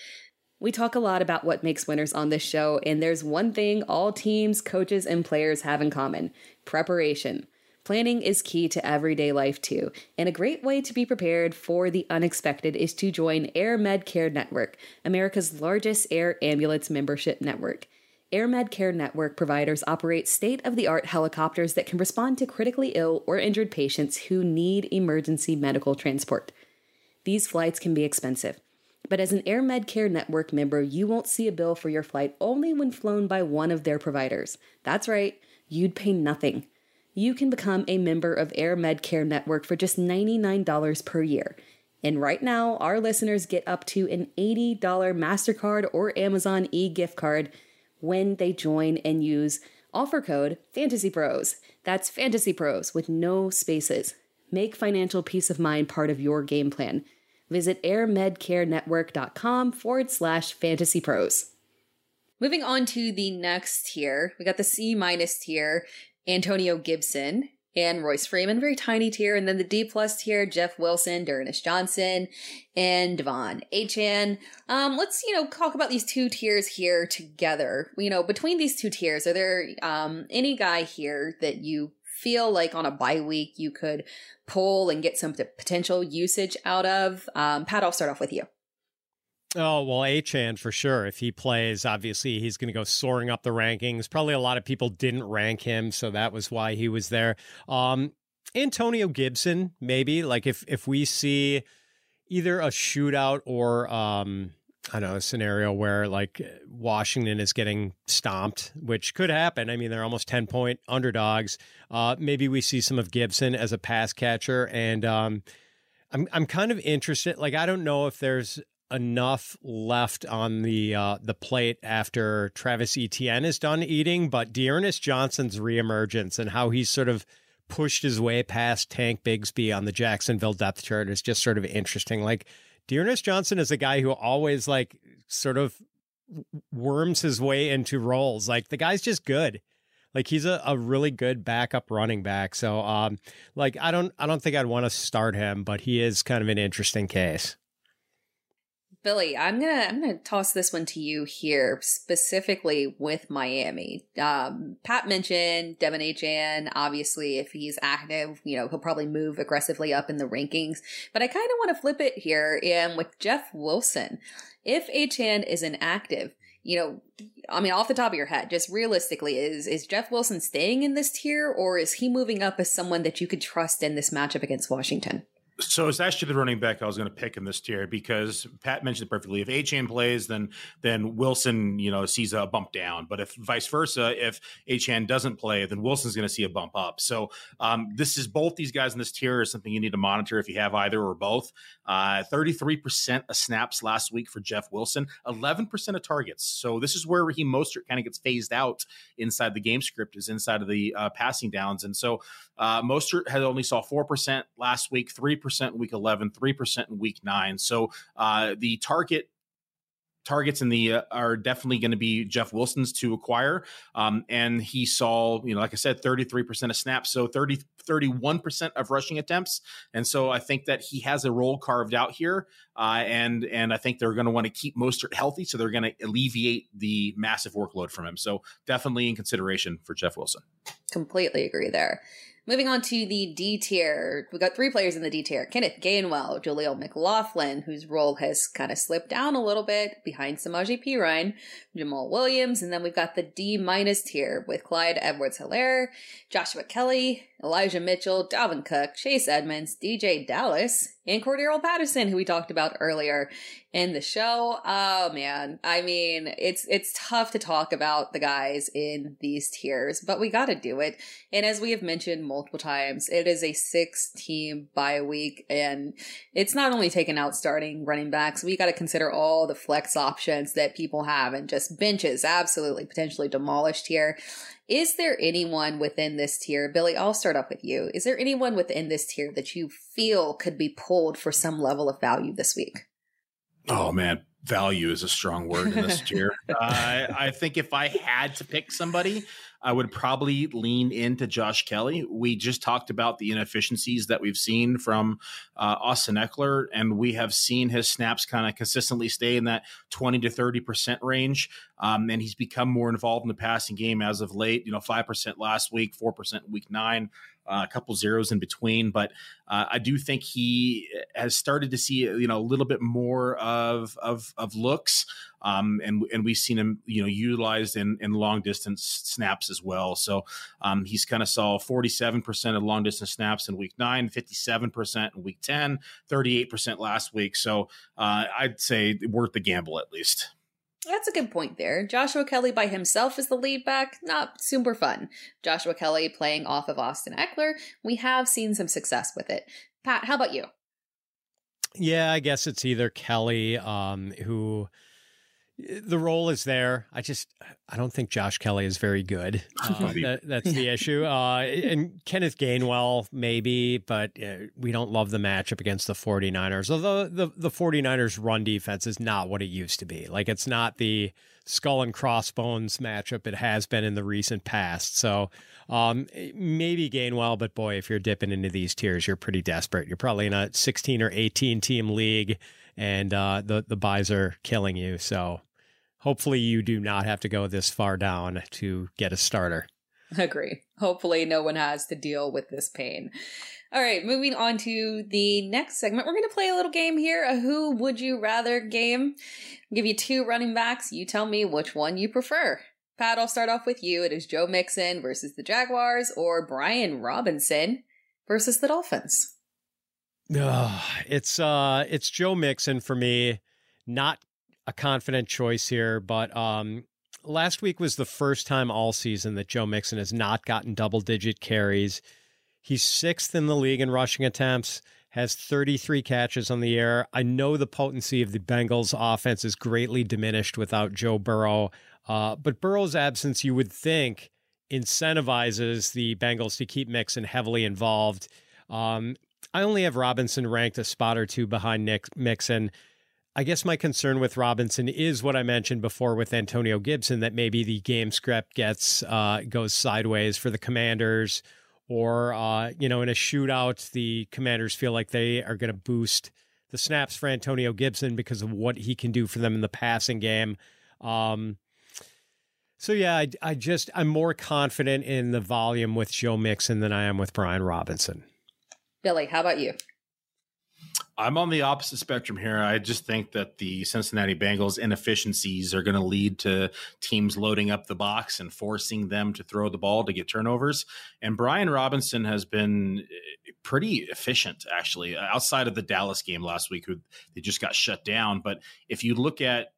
We talk a lot about what makes winners on this show, and there's one thing all teams, coaches, and players have in common preparation. Planning is key to everyday life too, and a great way to be prepared for the unexpected is to join Air Med Care Network, America's largest air ambulance membership network. Air Med Care Network providers operate state of the art helicopters that can respond to critically ill or injured patients who need emergency medical transport. These flights can be expensive. But as an Air Med Care Network member, you won't see a bill for your flight only when flown by one of their providers. That's right, you'd pay nothing. You can become a member of Air Med Care Network for just $99 per year. And right now, our listeners get up to an $80 MasterCard or Amazon e gift card when they join and use offer code Fantasy Pros. That's Fantasy Pros with no spaces. Make financial peace of mind part of your game plan. Visit airmedcarenetwork.com forward slash fantasy pros. Moving on to the next tier, we got the C minus tier, Antonio Gibson and Royce Freeman, very tiny tier, and then the D plus tier, Jeff Wilson, D'Ernest Johnson, and De'Von Achane. Um, let's you know talk about these two tiers here together. You know, between these two tiers, are there um any guy here that you feel like on a bye week you could pull and get some potential usage out of? Um, Pat, I'll start off with you. Oh, well, Achane for sure. If he plays, obviously he's going to go soaring up the rankings. Probably a lot of people didn't rank him, so that was why he was there. Um, Antonio Gibson, maybe. Like if if we see either a shootout or um, I don't know, a scenario where like Washington is getting stomped, which could happen. I mean, they're almost 10 point underdogs. Uh, maybe we see some of Gibson as a pass catcher. And um, I'm, I'm kind of interested. Like, I don't know if there's enough left on the uh, the plate after Travis Etienne is done eating, but D'Ernest Johnson's reemergence and how he's sort of pushed his way past Tank Bigsby on the Jacksonville depth chart is just sort of interesting. Like, D'Ernest Johnson is a guy who always like sort of worms his way into roles. Like the guy's just good. Like he's a, a really good backup running back. So um like I don't I don't think I'd want to start him, but he is kind of an interesting case. Billy, I'm gonna I'm gonna toss this one to you here, specifically with Miami. Um, Pat mentioned De'Von Achane. Obviously, if he's active, you know he'll probably move aggressively up in the rankings. But I kind of want to flip it here, and with Jeff Wilson, if Achane is inactive, you know, I mean, off the top of your head, just realistically, is is Jeff Wilson staying in this tier, or is he moving up as someone that you could trust in this matchup against Washington? So it's actually the running back I was going to pick in this tier because Pat mentioned it perfectly. If Achane plays, then then Wilson, you know, sees a bump down. But if vice versa, if Achane doesn't play, then Wilson's going to see a bump up. So um, this is both these guys in this tier is something you need to monitor if you have either or both. Uh, thirty-three percent of snaps last week for Jeff Wilson, eleven percent of targets. So this is where Raheem Mostert kind of gets phased out inside the game script, is inside of the uh, passing downs, and so uh, Mostert had only saw four percent last week, three percent in week 11, 3% in week nine. So uh, the target targets in the uh, are definitely going to be Jeff Wilson's to acquire. Um, and he saw, you know, like I said, 33% of snaps, so 30, 31% of rushing attempts. And so I think that he has a role carved out here. Uh, and and I think they're going to want to keep Mostert healthy, so they're going to alleviate the massive workload from him. So definitely in consideration for Jeff Wilson. Completely agree there. Moving on to the D tier, we got three players in the D tier Kenneth Gainwell, Jaleel McLaughlin, whose role has kind of slipped down a little bit behind Samaje Perine, Jamaal Williams, and then we've got the D minus tier with Clyde Edwards Helaire, Joshua Kelley, Elijah Mitchell, Dalvin Cook, Chase Edmonds, DeeJay Dallas, and Cordarrelle Patterson, who we talked about earlier in the show. Oh man, I mean, it's it's tough to talk about the guys in these tiers, but we got to do it. And as we have mentioned multiple times, it is a six team bye week, and it's not only taking out starting running backs. We got to consider all the flex options that people have, and just benches absolutely potentially demolished here. Is there anyone within this tier, Billy? I'll start off with you. Is there anyone within this tier that you feel could be pulled for some level of value this week? Oh man, value is a strong word in this (laughs) tier. Uh, I think if I had to pick somebody, I would probably lean into Josh Kelley. We just talked about the inefficiencies that we've seen from uh, Austin Ekeler, and we have seen his snaps kind of consistently stay in that 20 to 30% range. Um, and he's become more involved in the passing game as of late, you know, 5% last week, 4% week nine uh, a couple zeros in between. But uh, I do think he has started to see you know a little bit more of of, of looks, um, and and we've seen him you know utilized in, in long distance snaps as well. So um, he's kind of saw forty seven percent of long distance snaps in week nine, 57 percent in week 10, 38 percent last week. So uh, I'd say worth the gamble at least. That's a good point there. Joshua Kelley by himself is the lead back, not super fun. Joshua Kelley playing off of Austin Ekeler, we have seen some success with it. Pat, how about you? Yeah, I guess it's either Kelley, um, who the role is there. I just I don't think Josh Kelley is very good. Uh, that, that's the issue. Uh, and Kenneth Gainwell maybe, but uh, we don't love the matchup against the 49ers. Although the the 49ers run defense is not what it used to be. Like it's not the skull and crossbones matchup it has been in the recent past. So um, maybe Gainwell, but boy, if you're dipping into these tiers, you're pretty desperate. You're probably in a 16 or 18 team league and uh, the the buys are killing you. So hopefully you do not have to go this far down to get a starter. Agree. Hopefully no one has to deal with this pain. All right, moving on to the next segment. We're going to play a little game here, a who would you rather game. I'll give you two running backs. You tell me which one you prefer. Pat, I'll start off with you. It is Joe Mixon versus the Jaguars or Brian Robinson versus the Dolphins. Uh, it's uh it's Joe Mixon for me. Not a confident choice here, but um, last week was the first time all season that Joe Mixon has not gotten double digit carries. He's sixth in the league in rushing attempts, has 33 catches on the air. I know the potency of the Bengals offense is greatly diminished without Joe Burrow, uh, but Burrow's absence, you would think, incentivizes the Bengals to keep Mixon heavily involved. Um, I only have Robinson ranked a spot or two behind Nick Mixon. I guess my concern with Robinson is what I mentioned before with Antonio Gibson that maybe the game script gets uh, goes sideways for the Commanders, or uh, you know, in a shootout, the Commanders feel like they are going to boost the snaps for Antonio Gibson because of what he can do for them in the passing game. Um, so yeah, I, I just I'm more confident in the volume with Joe Mixon than I am with Brian Robinson. Billy, how about you? I'm on the opposite spectrum here. I just think that the Cincinnati Bengals inefficiencies are going to lead to teams loading up the box and forcing them to throw the ball to get turnovers. And Brian Robinson has been eh, pretty efficient, actually, outside of the Dallas game last week, who they just got shut down. But if you look at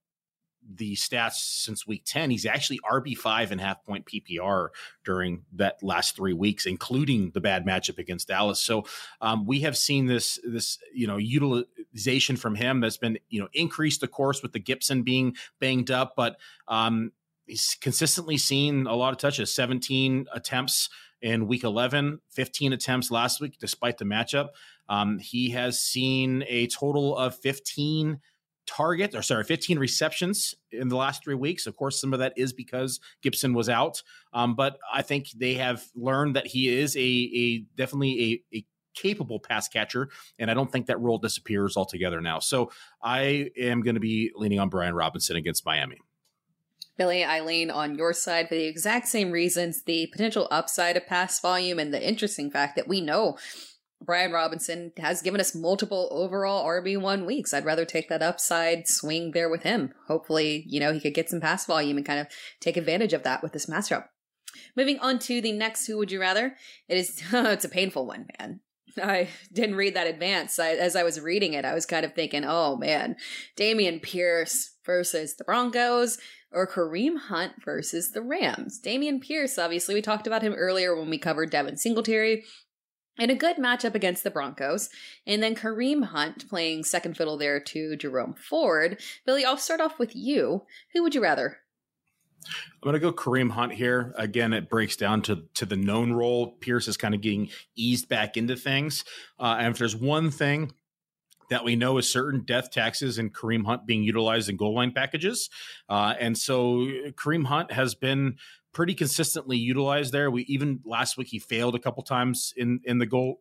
the stats since week 10 he's actually rb5 and half point ppr during that last three weeks including the bad matchup against dallas. So um, we have seen this this you know utilization from him that's been you know increased of course with the gibson being banged up but um, he's consistently seen a lot of touches 17 attempts in week 11 15 attempts last week despite the matchup. Um, he has seen a total of 15 targets, or sorry, 15 receptions in the last three weeks. Of course, some of that is because Gibson was out, um, but I think they have learned that he is a, a definitely a, a capable pass catcher, and I don't think that role disappears altogether now. So I am going to be leaning on Brian Robinson against Miami. Billy, I lean on your side for the exact same reasons the potential upside of pass volume and the interesting fact that we know Brian Robinson has given us multiple overall RB1 weeks. I'd rather take that upside swing there with him. Hopefully, you know, he could get some pass volume and kind of take advantage of that with this matchup. Moving on to the next Who Would You Rather? It is, (laughs) oh, it's a painful one, man. I didn't read that advance. I, as I was reading it, I was kind of thinking, oh man, Dameon Pierce versus the Broncos or Kareem Hunt versus the Rams. Dameon Pierce, obviously, we talked about him earlier when we covered Devin Singletary in a good matchup against the Broncos. And then Kareem Hunt playing second fiddle there to Jerome Ford. Billy, I'll start off with you. Who would you rather? I'm going to go Kareem Hunt here. Again, it breaks down to to the known role. Pierce is kind of getting eased back into things. Uh, and if there's one thing that we know is certain death taxes and Kareem Hunt being utilized in goal line packages. Uh, and so Kareem Hunt has been pretty consistently utilized there. We even last week he failed a couple times in in the goal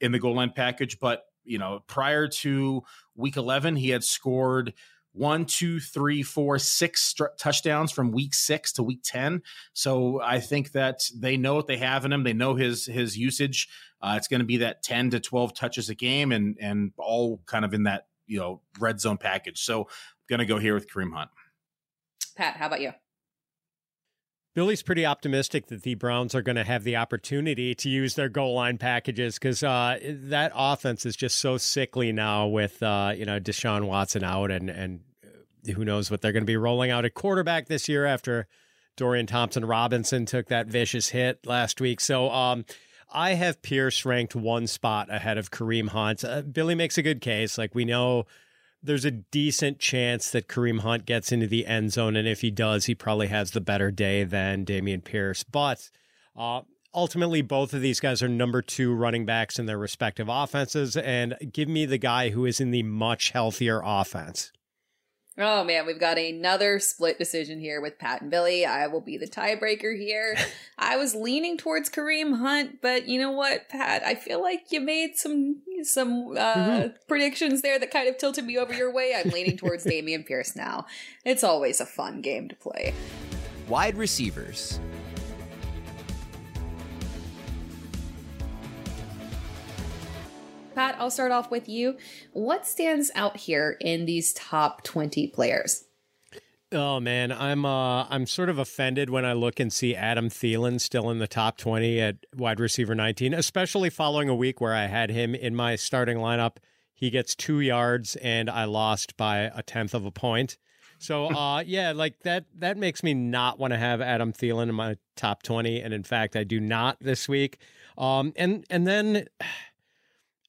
in the goal line package, but you know prior to week 11 he had scored one, two, three, four, six touchdowns from week six to week 10. So I think that they know what they have in him. They know his, his usage. Uh, it's going to be that 10 to 12 touches a game and, and all kind of in that, you know, red zone package. So I'm going to go here with Kareem Hunt. Pat, how about you? Billy's pretty optimistic that the Browns are going to have the opportunity to use their goal line packages because uh, that offense is just so sickly now with uh, you know Deshaun Watson out and and who knows what they're going to be rolling out at quarterback this year after Dorian Thompson Robinson took that vicious hit last week. So um, I have Pierce ranked one spot ahead of Kareem Hunt. Uh, Billy makes a good case. Like we know there's a decent chance that Kareem Hunt gets into the end zone. And if he does, he probably has the better day than Dameon Pierce. But uh, ultimately, both of these guys are number two running backs in their respective offenses. And give me the guy who is in the much healthier offense. Oh man, we've got another split decision here with Pat and Billy. I will be the tiebreaker here. (laughs) I was leaning towards Kareem Hunt, but you know what, Pat? I feel like you made some some uh, mm-hmm. predictions there that kind of tilted me over your way. I'm leaning towards (laughs) Dameon Pierce now. It's always a fun game to play. Wide receivers. Pat, I'll start off with you. What stands out here in these top 20 players? Oh man, I'm uh I'm sort of offended when I look and see Adam Thielen still in the top 20 at wide receiver 19, especially following a week where I had him in my starting lineup. He gets 2 yards and I lost by a tenth of a point. So (laughs) uh yeah, like that that makes me not want to have Adam Thielen in my top 20 and in fact I do not this week. Um and and then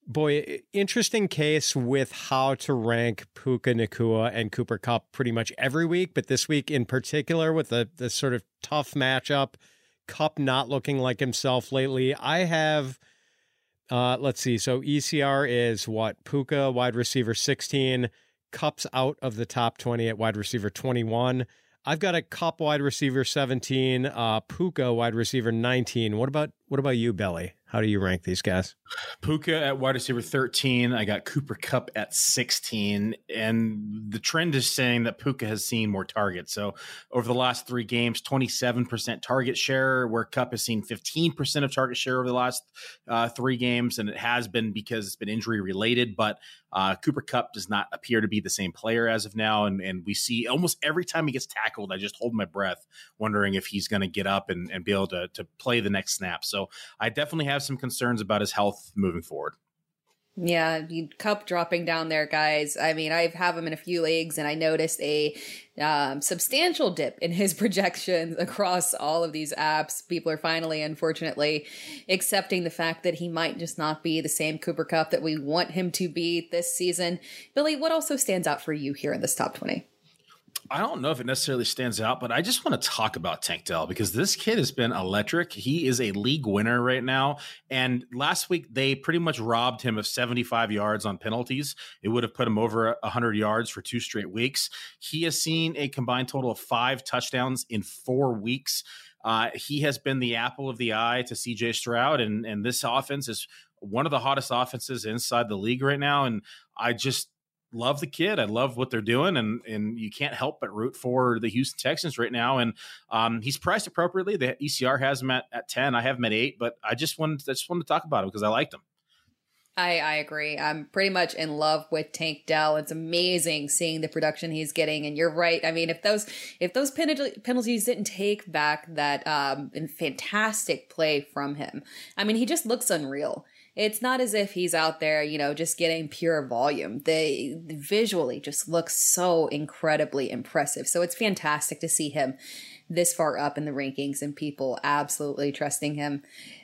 Boy, interesting case with how to rank Puka Nacua and Cooper Kupp pretty much every week, but this week in particular with the, the sort of tough matchup, Kupp not looking like himself lately. I have, uh, let's see, so ECR is what? Puka, wide receiver 16, Kupp's out of the top 20 at wide receiver 21. I've got a Kupp wide receiver 17, uh, Puka wide receiver 19. What about what about you, Billy? How do you rank these guys? Puka at wide receiver 13. I got Cooper Kupp at 16. And the trend is saying that Puka has seen more targets. So over the last three games, 27% target share, where Kupp has seen 15% of target share over the last uh, three games. And it has been because it's been injury related. But uh, Cooper Kupp does not appear to be the same player as of now. And, and we see almost every time he gets tackled, I just hold my breath, wondering if he's going to get up and, and be able to, to play the next snap. So I definitely have some concerns about his health moving forward. Yeah, Kupp dropping down there, guys. I mean, I have him in a few leagues, and I noticed a um, substantial dip in his (laughs) projections across all of these apps. People are finally, unfortunately, accepting the fact that he might just not be the same Cooper Kupp that we want him to be this season. Billy, what also stands out for you here in this top 20? I don't know if it necessarily stands out, but I just want to talk about Tank Dell because this kid has been electric. He is a league winner right now. And last week, they pretty much robbed him of 75 yards on penalties. It would have put him over 100 yards for two straight weeks. He has seen a combined total of five touchdowns in four weeks. Uh, he has been the apple of the eye to CJ Stroud, and, and this offense is one of the hottest offenses inside the league right now. And I just love the kid. I love what they're doing, and and you can't help but root for the Houston Texans right now. And um, he's priced appropriately. The ECR has him at, at ten. I have him at eight, but I just wanted I just wanted to talk about him because I liked him. I, I agree. I'm pretty much in love with Tank Dell. It's amazing seeing the production he's getting. And you're right. I mean, if those if those penalties didn't take back that um, fantastic play from him, I mean, he just looks unreal it's not as if he's out there, you know, just getting pure volume. They visually just look so incredibly impressive. So it's fantastic to see him this far up in the rankings and people absolutely trusting him.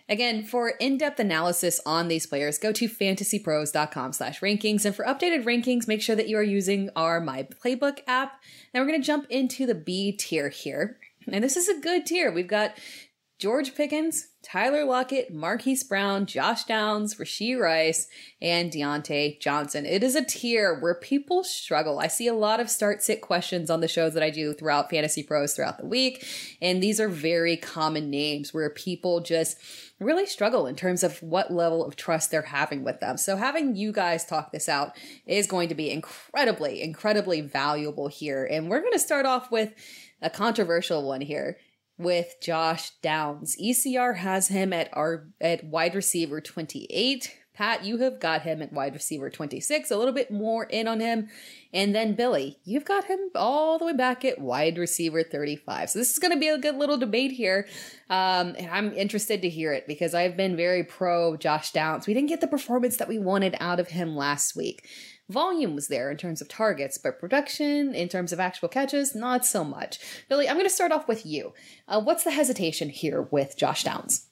Again, for in-depth analysis on these players, go to fantasypros.com slash rankings. And for updated rankings, make sure that you are using our My Playbook app. Now we're going to jump into the B tier here. And this is a good tier. We've got George Pickens, Tyler Lockett, Marquise Brown, Josh Downs, Rashee Rice, and Diontae Johnson. It is a tier where people struggle. I see a lot of start sit questions on the shows that I do throughout Fantasy Pros throughout the week. And these are very common names where people just really struggle in terms of what level of trust they're having with them. So having you guys talk this out is going to be incredibly, incredibly valuable here. And we're going to start off with a controversial one here with Josh Downs. ECR has him at our at wide receiver 28. Pat, you have got him at wide receiver 26, a little bit more in on him. And then Billy, you've got him all the way back at wide receiver 35. So this is going to be a good little debate here. Um, and I'm interested to hear it because I've been very pro Josh Downs. We didn't get the performance that we wanted out of him last week. Volume was there in terms of targets, but production, in terms of actual catches, not so much. Billy, I'm going to start off with you. Uh, what's the hesitation here with Josh Downs?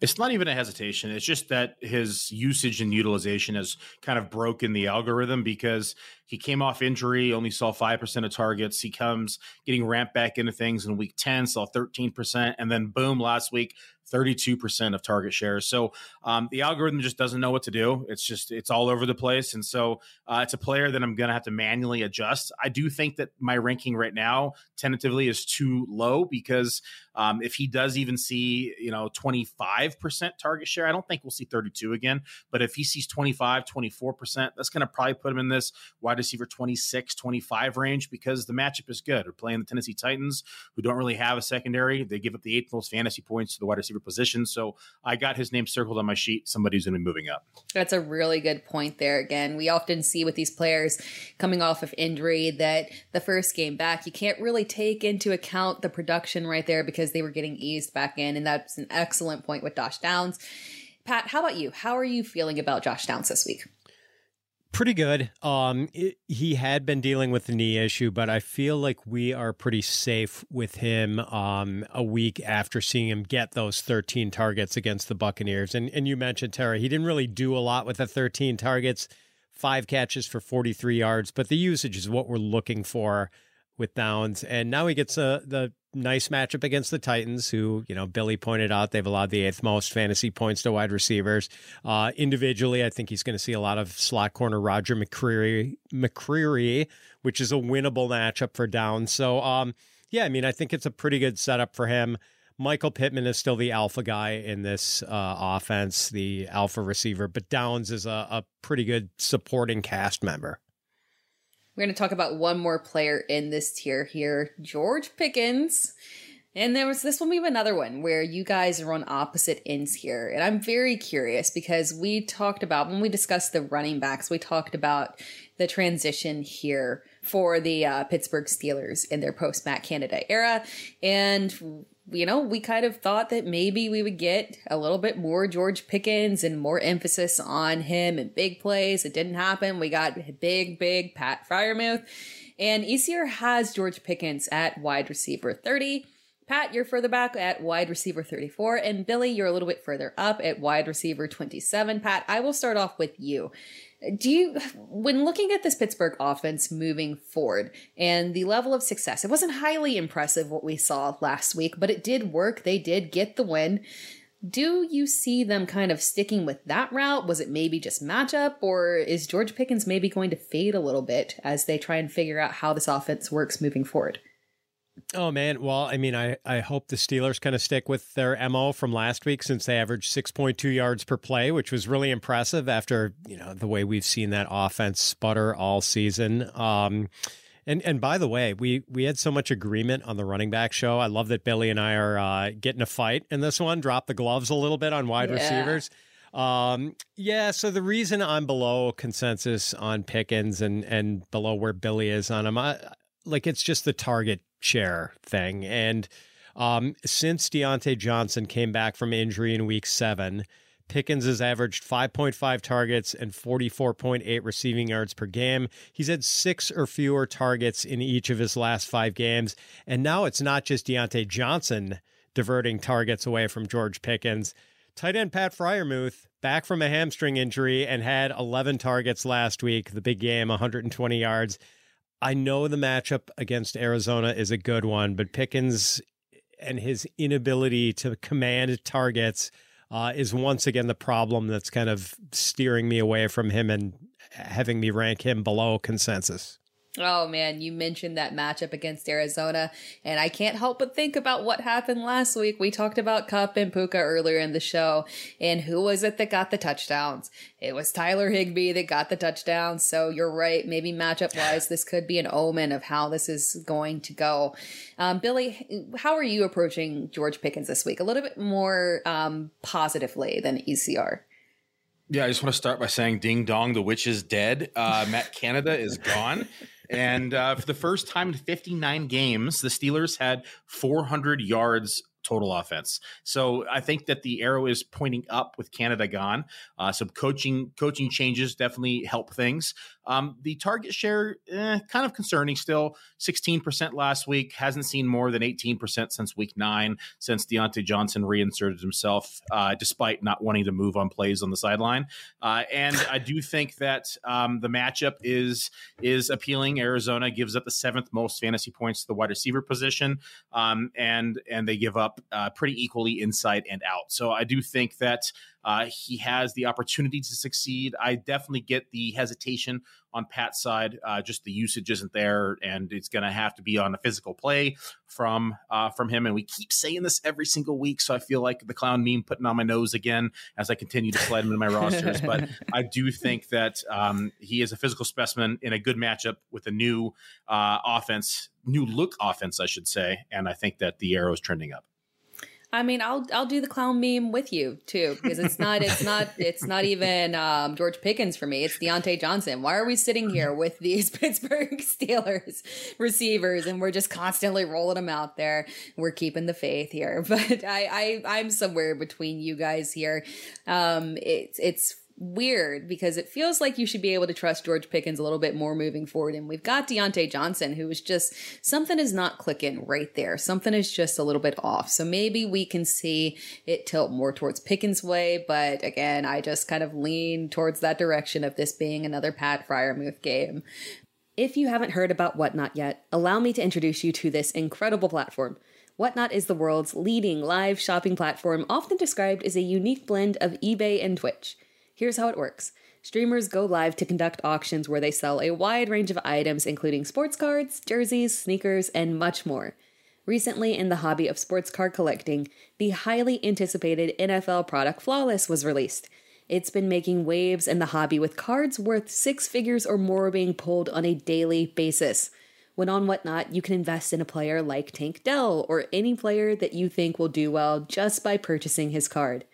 It's not even a hesitation. It's just that his usage and utilization has kind of broken the algorithm because he came off injury, only saw 5% of targets. He comes getting ramped back into things in week 10, saw 13%. And then boom, last week, 32% of target shares. So um, the algorithm just doesn't know what to do. It's just, it's all over the place. And so uh, it's a player that I'm going to have to manually adjust. I do think that my ranking right now, tentatively, is too low because um, if he does even see, you know, 25% target share, I don't think we'll see 32 again. But if he sees 25, 24%, that's going to probably put him in this wide receiver 26, 25 range because the matchup is good. We're playing the Tennessee Titans, who don't really have a secondary. They give up the eighth most fantasy points to the wide receiver receiver position. So I got his name circled on my sheet. Somebody's going to be moving up. That's a really good point there. Again, we often see with these players coming off of injury that the first game back, you can't really take into account the production right there because they were getting eased back in. And that's an excellent point with Josh Downs. Pat, how about you? How are you feeling about Josh Downs this week? Pretty good. Um, it, he had been dealing with the knee issue, but I feel like we are pretty safe with him. Um, a week after seeing him get those 13 targets against the Buccaneers, and and you mentioned Tera, he didn't really do a lot with the 13 targets, five catches for 43 yards, but the usage is what we're looking for with Downs, and now he gets a the nice matchup against the Titans, who, you know, Billy pointed out they've allowed the eighth most fantasy points to wide receivers. Uh, individually, I think he's going to see a lot of slot corner Roger McCreary, McCreary, which is a winnable matchup for Downs. So, um, yeah, I mean, I think it's a pretty good setup for him. Michael Pittman is still the alpha guy in this uh, offense, the alpha receiver, but Downs is a, a pretty good supporting cast member. We're going to talk about one more player in this tier here, George Pickens. And there was this will be another one where you guys are on opposite ends here. And I'm very curious because we talked about when we discussed the running backs, we talked about the transition here for the uh, Pittsburgh Steelers in their post Matt Canada era. And you know, we kind of thought that maybe we would get a little bit more George Pickens and more emphasis on him and big plays. It didn't happen. We got big, big Pat Freiermuth. And ECR has George Pickens at wide receiver 30. Pat, you're further back at wide receiver 34. And Billy, you're a little bit further up at wide receiver 27. Pat, I will start off with you. Do you, when looking at this Pittsburgh offense moving forward and the level of success, it wasn't highly impressive what we saw last week, but it did work. They did get the win. Do you see them kind of sticking with that route? Was it maybe just matchup, or is George Pickens maybe going to fade a little bit as they try and figure out how this offense works moving forward? Oh man, well, I mean, I I hope the Steelers kind of stick with their mo from last week since they averaged six point two yards per play, which was really impressive after you know the way we've seen that offense sputter all season. Um, and and by the way, we we had so much agreement on the running back show. I love that Billy and I are uh, getting a fight in this one. Drop the gloves a little bit on wide Yeah. receivers. Um, yeah, so the reason I'm below consensus on Pickens and and below where Billy is on him, I, like it's just the target share thing. And um, since Diontae Johnson came back from injury in week seven, Pickens has averaged 5.5 targets and 44.8 receiving yards per game. He's had six or fewer targets in each of his last five games. And now it's not just Diontae Johnson diverting targets away from George Pickens. Tight end Pat Freiermuth back from a hamstring injury and had 11 targets last week, the big game, 120 yards. I know the matchup against Arizona is a good one, but Pickens and his inability to command targets uh, is once again the problem that's kind of steering me away from him and having me rank him below consensus. Oh man, you mentioned that matchup against Arizona, and I can't help but think about what happened last week. We talked about Kupp and Puka earlier in the show, and who was it that got the touchdowns? It was Tyler Higbee that got the touchdowns. So you're right. Maybe matchup wise, this could be an omen of how this is going to go. Um, Billy, how are you approaching George Pickens this week? A little bit more um, positively than ECR. Yeah, I just want to start by saying ding dong, the witch is dead. Uh, Matt Canada is gone. And uh, for the first time in 59 games, the Steelers had 400 yards total offense. So I think that the arrow is pointing up with Canada gone. Uh, some coaching coaching changes definitely help things. Um, the target share, eh, kind of concerning still. 16% last week, hasn't seen more than 18% since week nine, since Diontae Johnson reinserted himself, uh, despite not wanting to move on plays on the sideline. Uh, and I do think that um, the matchup is is appealing. Arizona gives up the seventh most fantasy points to the wide receiver position, um, and and they give up uh, pretty equally inside and out. So I do think that uh, he has the opportunity to succeed. I definitely get the hesitation on Pat's side. Uh, just the usage isn't there, and it's going to have to be on a physical play from uh, from him. And we keep saying this every single week, so I feel like the clown meme putting on my nose again as I continue to slide him into my rosters. But (laughs) I do think that um, he is a physical specimen in a good matchup with a new uh, offense, new look offense, I should say. And I think that the arrow is trending up. I mean, I'll I'll do the clown meme with you too because it's not it's not it's not even um, George Pickens for me. It's Diontae Johnson. Why are we sitting here with these (laughs) Pittsburgh Steelers receivers and we're just constantly rolling them out there? We're keeping the faith here, (laughs) but I, I I'm somewhere between you guys here. Um, it's it's weird because it feels like you should be able to trust George Pickens a little bit more moving forward. And we've got Diontae Johnson, who is just something is not clicking right there. Something is just a little bit off. So maybe we can see it tilt more towards Pickens' way. But again, I just kind of lean towards that direction of this being another Pat Freiermuth game. If you haven't heard about Whatnot yet, allow me to introduce you to this incredible platform. Whatnot is the world's leading live shopping platform, often described as a unique blend of eBay and Twitch. Here's how it works streamers go live to conduct auctions where they sell a wide range of items, including sports cards, jerseys, sneakers, and much more. Recently, in the hobby of sports card collecting, the highly anticipated NFL product Flawless was released. It's been making waves in the hobby with cards worth six figures or more being pulled on a daily basis. When on Whatnot, you can invest in a player like Tank Dell or any player that you think will do well just by purchasing his card.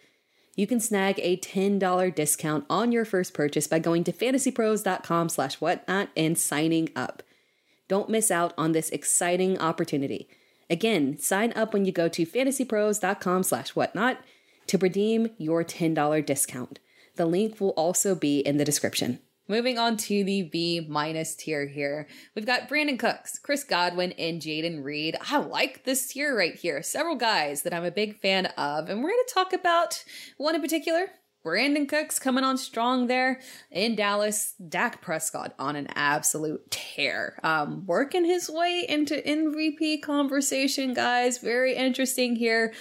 You can snag a $10 discount on your first purchase by going to fantasypros.com slash whatnot and signing up. Don't miss out on this exciting opportunity. Again, sign up when you go to fantasypros.com slash whatnot to redeem your $10 discount. The link will also be in the description. Moving on to the B minus tier here. We've got Brandin Cooks, Chris Godwin, and Jayden Reed. I like this tier right here. Several guys that I'm a big fan of, and we're going to talk about one in particular. Brandin Cooks coming on strong there in Dallas. Dak Prescott on an absolute tear. Um, working his way into MVP conversation, guys. Very interesting here.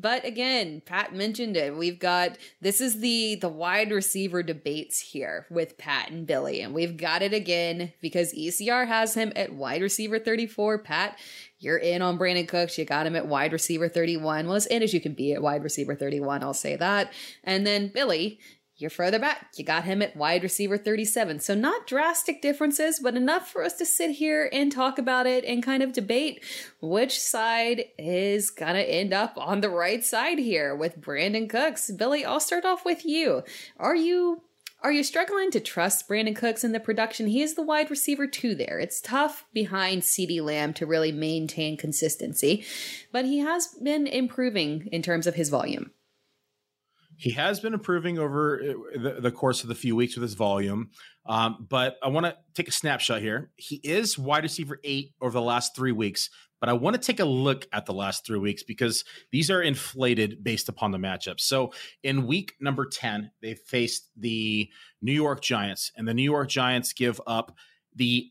But again, Pat mentioned it. We've got this is the the wide receiver debates here with Pat and Billy, and we've got it again because ECR has him at wide receiver 34. Pat, you're in on Brandin Cooks. You got him at wide receiver 31. Well, as in as you can be at wide receiver 31, I'll say that. And then Billy, you're further back. You got him at wide receiver 37. So, not drastic differences, but enough for us to sit here and talk about it and kind of debate which side is going to end up on the right side here with Brandin Cooks. Billy, I'll start off with you. Are you are you struggling to trust Brandin Cooks in the production? He is the wide receiver two there. It's tough behind CeeDee Lamb to really maintain consistency, but he has been improving in terms of his volume. He has been improving over uh, the, the course of the few weeks with his volume. Um, but I want to take a snapshot here. He is wide receiver eight over the last three weeks, but I want to take a look at the last three weeks because these are inflated based upon the matchup. So in week number 10, they faced the New York Giants, and the New York Giants give up the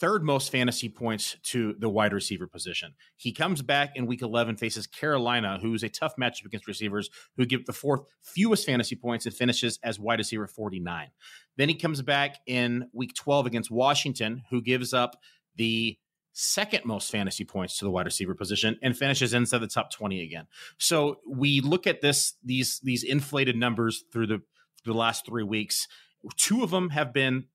third most fantasy points to the wide receiver position. He comes back in week 11, faces Carolina, who's a tough matchup against receivers who give the fourth fewest fantasy points and finishes as wide receiver 49. Then he comes back in week 12 against Washington, who gives up the second most fantasy points to the wide receiver position and finishes inside the top 20 again. So we look at this these these inflated numbers through the the last 3 weeks. Two of them have been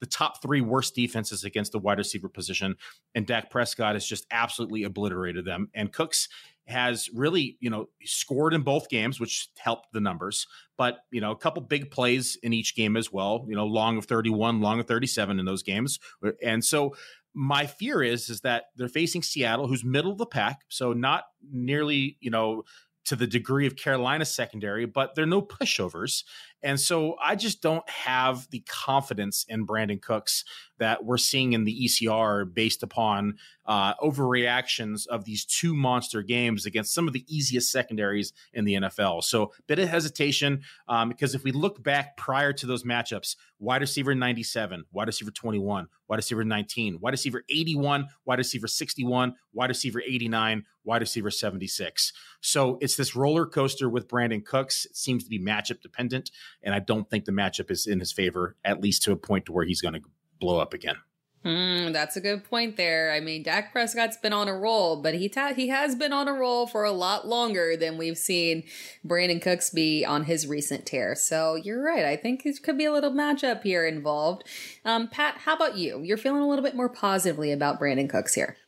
the top three worst defenses against the wide receiver position, and Dak Prescott has just absolutely obliterated them. And Cooks has really, you know, scored in both games, which helped the numbers. But you know, a couple big plays in each game as well. You know, long of thirty-one, long of thirty-seven in those games, and so my fear is is that they're facing Seattle, who's middle of the pack, so not nearly, you know, to the degree of Carolina's secondary, but they're no pushovers. And so I just don't have the confidence in Brandin Cooks that we're seeing in the ECR based upon uh, overreactions of these two monster games against some of the easiest secondaries in the NFL. So, bit of hesitation um, because if we look back prior to those matchups, wide receiver 97, wide receiver 21, wide receiver 19, wide receiver 81, wide receiver 61, wide receiver 89, wide receiver 76. So, it's this roller coaster with Brandin Cooks. It seems to be matchup dependent and I don't think the matchup is in his favor, at least to a point to where he's going to blow up again. Hmm, that's a good point there. I mean, Dak Prescott's been on a roll, but he ta- he has been on a roll for a lot longer than we've seen Brandin Cooks be on his recent tear. So you're right. I think it could be a little matchup here involved. Um, Pat, how about you? You're feeling a little bit more positively about Brandin Cooks here.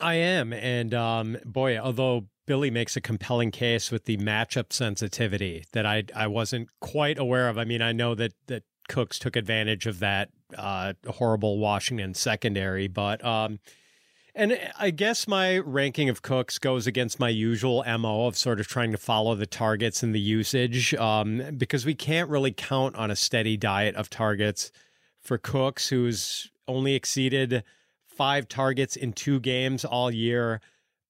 I am, and um, boy, although Billy makes a compelling case with the matchup sensitivity that I I wasn't quite aware of. I mean, I know that that Cooks took advantage of that uh, horrible Washington secondary, but um, and I guess my ranking of Cooks goes against my usual mo of sort of trying to follow the targets and the usage um, because we can't really count on a steady diet of targets for Cooks, who's only exceeded five targets in two games all year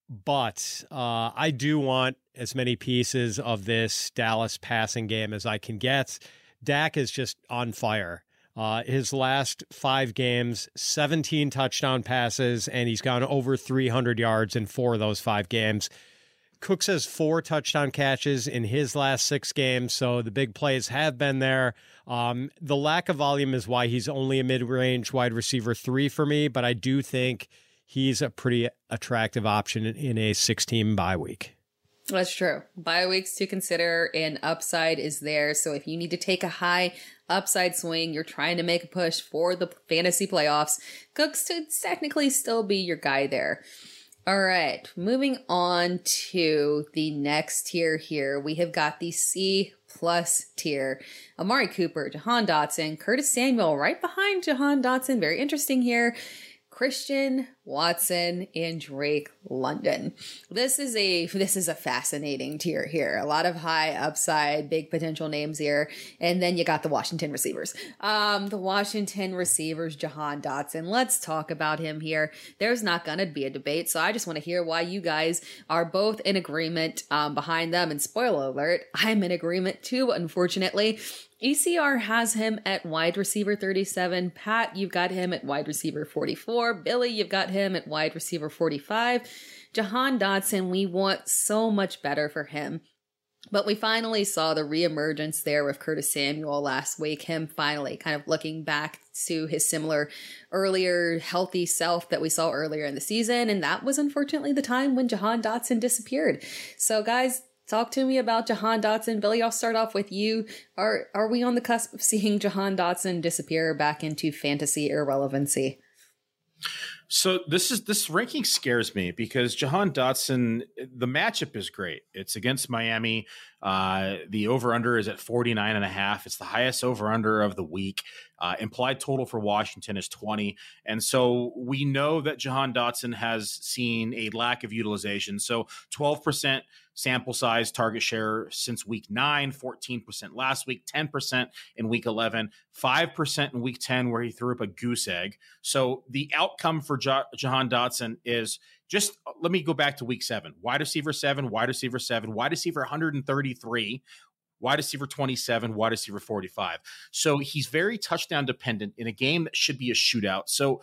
but uh, I do want as many pieces of this Dallas passing game as I can get. Dak is just on fire. Uh, his last five games, 17 touchdown passes, and he's gone over 300 yards in four of those five games. Cooks has four touchdown catches in his last six games, so the big plays have been there. Um, the lack of volume is why he's only a mid range wide receiver three for me, but I do think he's a pretty attractive option in a 16 bye week. That's true. Bye weeks to consider and upside is there. So if you need to take a high upside swing, you're trying to make a push for the fantasy playoffs, Cooks could technically still be your guy there. All right, moving on to the next tier here. We have got the C plus tier. Amari Cooper, Jahan Dotson, Curtis Samuel right behind Jahan Dotson. Very interesting here. Christian Watson, and Drake London. This is a this is a fascinating tier here. A lot of high upside, big potential names here, and then you got the Washington receivers. Um, the Washington receivers, Jahan Dotson. Let's talk about him here. There's not gonna be a debate, so I just want to hear why you guys are both in agreement um, behind them. And spoiler alert, I'm in agreement too. Unfortunately, ECR has him at wide receiver 37. Pat, you've got him at wide receiver 44. Billy, you've got him at wide receiver 45. Jahan Dotson, we want so much better for him. But we finally saw the reemergence there with Curtis Samuel last week, him finally kind of looking back to his similar earlier healthy self that we saw earlier in the season. And that was unfortunately the time when Jahan Dotson disappeared. So guys, Talk to me about Jahan Dotson. Billy, I'll start off with you. Are are we on the cusp of seeing Jahan Dotson disappear back into fantasy irrelevancy? So this is this ranking scares me because Jahan Dotson, the matchup is great. It's against Miami. Uh, the over under is at 49 and a half. It's the highest over under of the week. Uh, implied total for Washington is 20. And so we know that Jahan Dotson has seen a lack of utilization. So 12% sample size target share since week nine, 14% last week, 10% in week 11, 5% in week 10, where he threw up a goose egg. So the outcome for Jahan Dotson is just let me go back to week seven wide receiver seven, wide receiver seven, wide receiver 133 wide receiver 27, wide receiver 45. So he's very touchdown dependent in a game that should be a shootout. So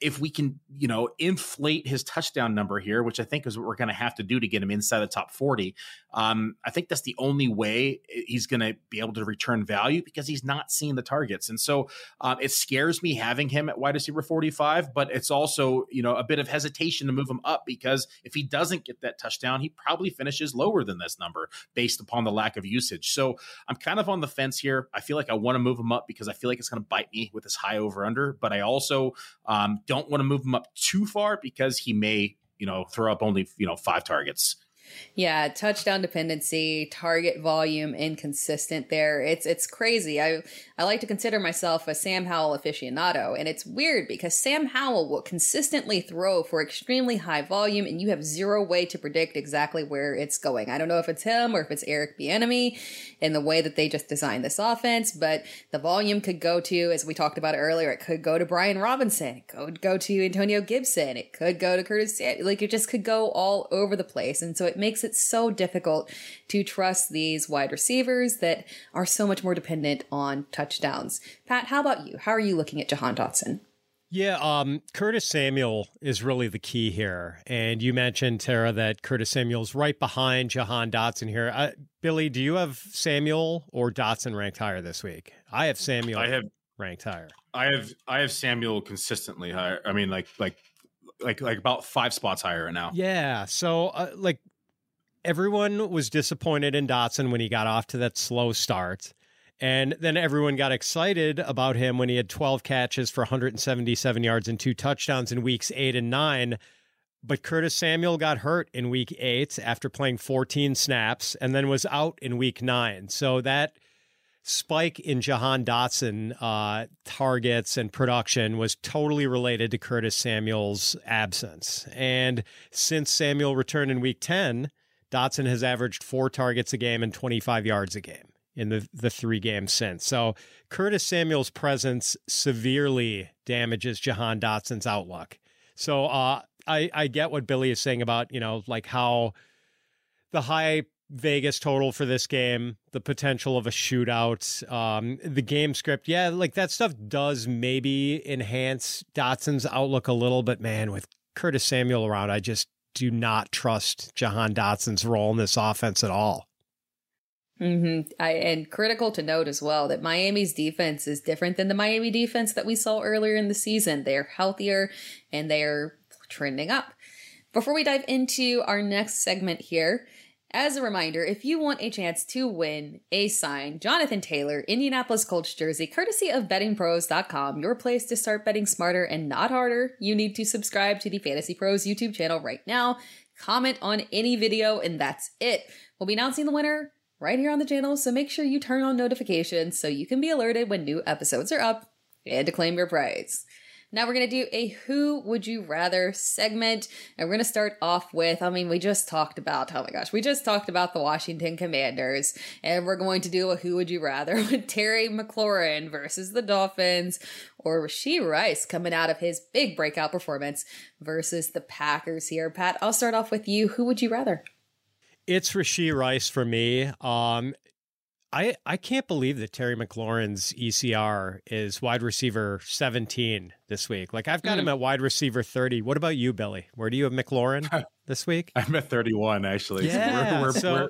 if we can, you know, inflate his touchdown number here, which I think is what we're going to have to do to get him inside the top 40, um, I think that's the only way he's going to be able to return value because he's not seeing the targets. And so um, it scares me having him at wide receiver 45, but it's also, you know, a bit of hesitation to move him up because if he doesn't get that touchdown, he probably finishes lower than this number based upon the lack of usage. So I'm kind of on the fence here. I feel like I want to move him up because I feel like it's going to bite me with this high over under, but I also um, don't want to move him up too far because he may, you know, throw up only, you know, five targets. Yeah, touchdown dependency, target volume inconsistent there. It's it's crazy. I I like to consider myself a Sam Howell aficionado, and it's weird because Sam Howell will consistently throw for extremely high volume, and you have zero way to predict exactly where it's going. I don't know if it's him or if it's Eric Bieniemy in the way that they just designed this offense, but the volume could go to, as we talked about earlier, it could go to Brian Robinson, it could go to Antonio Gibson, it could go to Curtis, like it just could go all over the place, and so it makes it so difficult to trust these wide receivers that are so much more dependent on touchdowns. Pat, how about you? How are you looking at Jahan Dotson? Yeah, um, Curtis Samuel is really the key here. And you mentioned, Tera, that Curtis Samuel's right behind Jahan Dotson here. Uh, Billy, do you have Samuel or Dotson ranked higher this week? I have Samuel I have, ranked higher. I have I have Samuel consistently higher. I mean, like like like like about five spots higher right now. Yeah. So uh, like everyone was disappointed in Dotson when he got off to that slow start. And then everyone got excited about him when he had 12 catches for 177 yards and two touchdowns in weeks eight and nine. But Curtis Samuel got hurt in week eight after playing 14 snaps and then was out in week nine. So that spike in Jahan Dotson uh, targets and production was totally related to Curtis Samuel's absence. And since Samuel returned in week 10, Dotson has averaged four targets a game and 25 yards a game in the, the three games since. So Curtis Samuel's presence severely damages Jahan Dotson's outlook. So uh, I, I get what Billy is saying about, you know, like how the high Vegas total for this game, the potential of a shootout, um, the game script. Yeah, like that stuff does maybe enhance Dotson's outlook a little, but man, with Curtis Samuel around, I just do not trust Jahan Dotson's role in this offense at all. Mm-hmm. I, and critical to note as well that Miami's defense is different than the Miami defense that we saw earlier in the season. They're healthier and they're trending up. Before we dive into our next segment here, as a reminder, if you want a chance to win a signed Jonathan Taylor Indianapolis Colts jersey, courtesy of bettingpros.com, your place to start betting smarter and not harder, you need to subscribe to the Fantasy Pros YouTube channel right now, comment on any video, and that's it. We'll be announcing the winner right here on the channel, so make sure you turn on notifications so you can be alerted when new episodes are up and to claim your prize. Now we're going to do a Who Would You Rather segment. And we're going to start off with, I mean, we just talked about, oh my gosh, we just talked about the Washington Commanders. And we're going to do a Who Would You Rather (laughs) with Terry McLaurin versus the Dolphins or Rashee Rice coming out of his big breakout performance versus the Packers here. Pat, I'll start off with you. Who would you rather? It's Rashee Rice for me. Um, I I can't believe that Terry McLaurin's ECR is wide receiver 17 this week. Like I've got mm. him at wide receiver 30. What about you, Billy? Where do you have McLaurin (laughs) this week? I'm at 31 actually. Yeah. So, we're, we're, so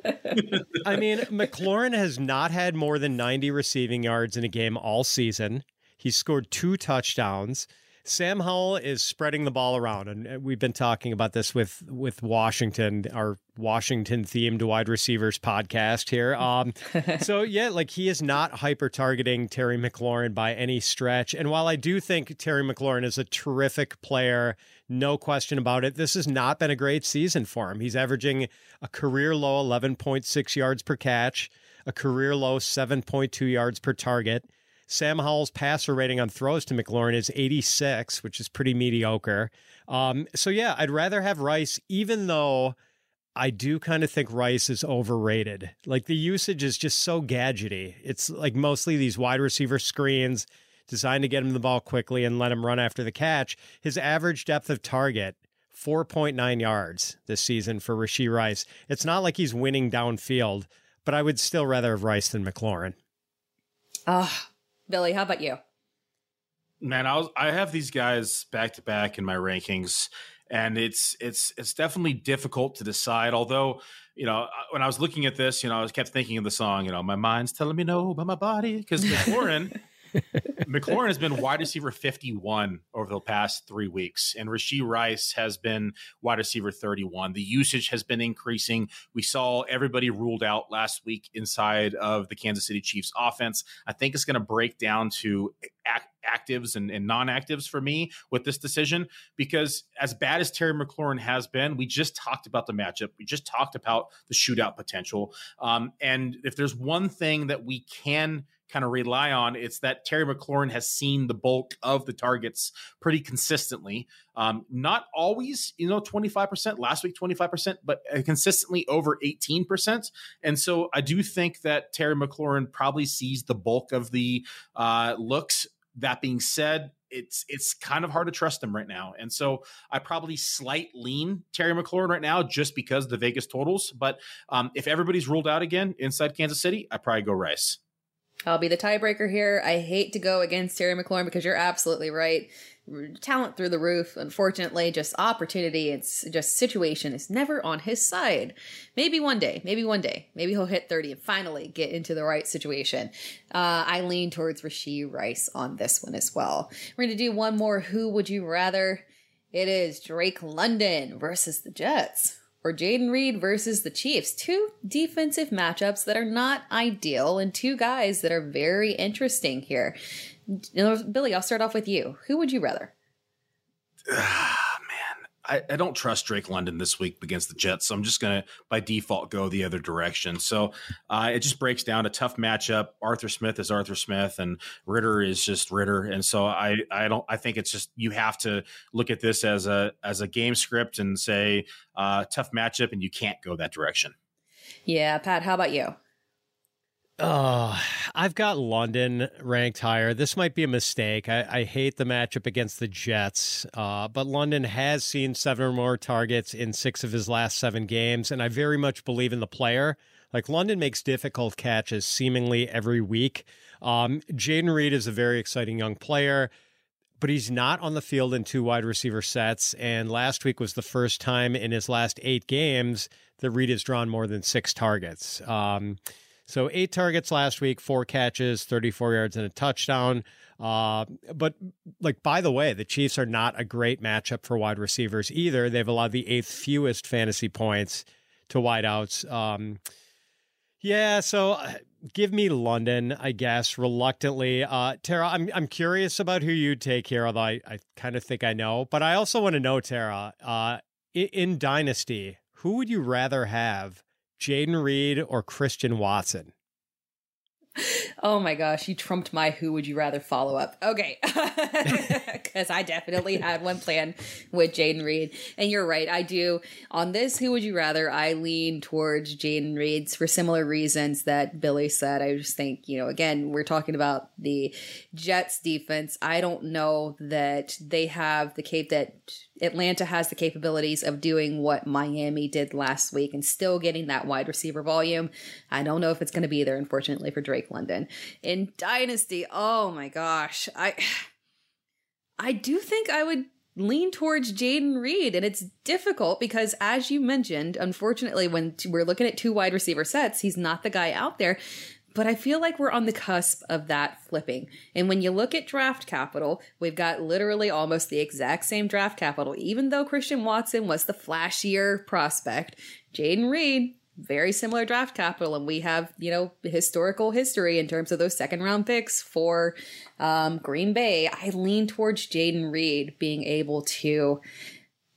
we're... (laughs) I mean, McLaurin has not had more than 90 receiving yards in a game all season. He's scored two touchdowns. Sam Howell is spreading the ball around, and we've been talking about this with with Washington, our Washington themed wide receivers podcast here. Um, (laughs) so yeah, like he is not hyper targeting Terry McLaurin by any stretch. And while I do think Terry McLaurin is a terrific player, no question about it, this has not been a great season for him. He's averaging a career low eleven point six yards per catch, a career low seven point two yards per target. Sam Howell's passer rating on throws to McLaurin is 86, which is pretty mediocre. Um, so yeah, I'd rather have Rice, even though I do kind of think Rice is overrated. Like the usage is just so gadgety. It's like mostly these wide receiver screens designed to get him the ball quickly and let him run after the catch. His average depth of target 4.9 yards this season for Rashee Rice. It's not like he's winning downfield, but I would still rather have Rice than McLaurin. Ah, Billy, how about you? Man, I was I have these guys back to back in my rankings, and it's it's it's definitely difficult to decide. Although, you know, when I was looking at this, you know, I was kept thinking of the song. You know, my mind's telling me no, but my body because McLaurin. (laughs) McLaurin has been wide receiver 51 over the past three weeks, and Rashee Rice has been wide receiver 31. The usage has been increasing. We saw everybody ruled out last week inside of the Kansas City Chiefs offense. I think it's going to break down to act- actives and, and non-actives for me with this decision because as bad as Terry McLaurin has been, we just talked about the matchup. We just talked about the shootout potential. Um, and if there's one thing that we can kind of rely on. It's that Terry McLaurin has seen the bulk of the targets pretty consistently. Um, not always, you know, 25%, last week 25%, but uh, consistently over 18%. And so I do think that Terry McLaurin probably sees the bulk of the uh, looks. That being said, it's it's kind of hard to trust him right now. And so I probably slight lean Terry McLaurin right now just because the Vegas totals. But um, if everybody's ruled out again inside Kansas City, I probably go Rice. I'll be the tiebreaker here. I hate to go against Terry McLaurin because you're absolutely right. Talent through the roof. Unfortunately, just opportunity. It's just situation is never on his side. Maybe one day, maybe one day, maybe he'll hit 30 and finally get into the right situation. Uh, I lean towards Rashee Rice on this one as well. We're going to do one more. Who would you rather? It is Drake London versus the Jets or Jayden Reed versus the Chiefs. Two defensive matchups that are not ideal and two guys that are very interesting here. Billy, I'll start off with you. Who would you rather? (sighs) (sighs) (sighs) I, I, don't trust Drake London this week against the Jets, so I'm just going to by default go the other direction. So uh, it just breaks down a tough matchup. Arthur Smith is Arthur Smith, and Ridder is just Ridder, and so I I don't I think it's just you have to look at this as a as a game script and say uh, tough matchup, and you can't go that direction. Yeah, Pat, how about you? Oh, I've got London ranked higher. This might be a mistake. I, I hate the matchup against the Jets, uh, but London has seen seven or more targets in six of his last seven games, and I very much believe in the player. Like London makes difficult catches seemingly every week. Um, Jayden Reed is a very exciting young player, but he's not on the field in two wide receiver sets. And last week was the first time in his last eight games that Reed has drawn more than six targets. Um, so eight targets last week, four catches, 34 yards, and a touchdown. Uh, but like by the way, the Chiefs are not a great matchup for wide receivers either. They've allowed the eighth fewest fantasy points to wideouts. Um, yeah, so uh, give me London, I guess, reluctantly. Uh, Tera, I'm I'm curious about who you'd take here, although I, I kind of think I know. But I also want to know, Tera, uh, in, in Dynasty, who would you rather have Jayden Reed or Christian Watson? Oh my gosh, you trumped my who would you rather follow up. Okay. (laughs) Because I definitely had one plan with Jayden Reed. And you're right, I do. On this who would you rather, I lean towards Jayden Reed's for similar reasons that Billy said. I just think, you know, again, we're talking about the Jets defense. I don't know that they have the cape that Atlanta has the capabilities of doing what Miami did last week and still getting that wide receiver volume. I don't know if it's going to be there, unfortunately, for Drake London. In Dynasty, oh my gosh. I I do think I would lean towards Jayden Reed. And it's difficult because, as you mentioned, unfortunately, when we're looking at two wide receiver sets, he's not the guy out there. But I feel like we're on the cusp of that flipping. And when you look at draft capital, we've got literally almost the exact same draft capital. Even though Christian Watson was the flashier prospect, Jayden Reed, very similar draft capital. And we have, you know, historical history in terms of those second round picks for um, Green Bay. I lean towards Jaden Reed being able to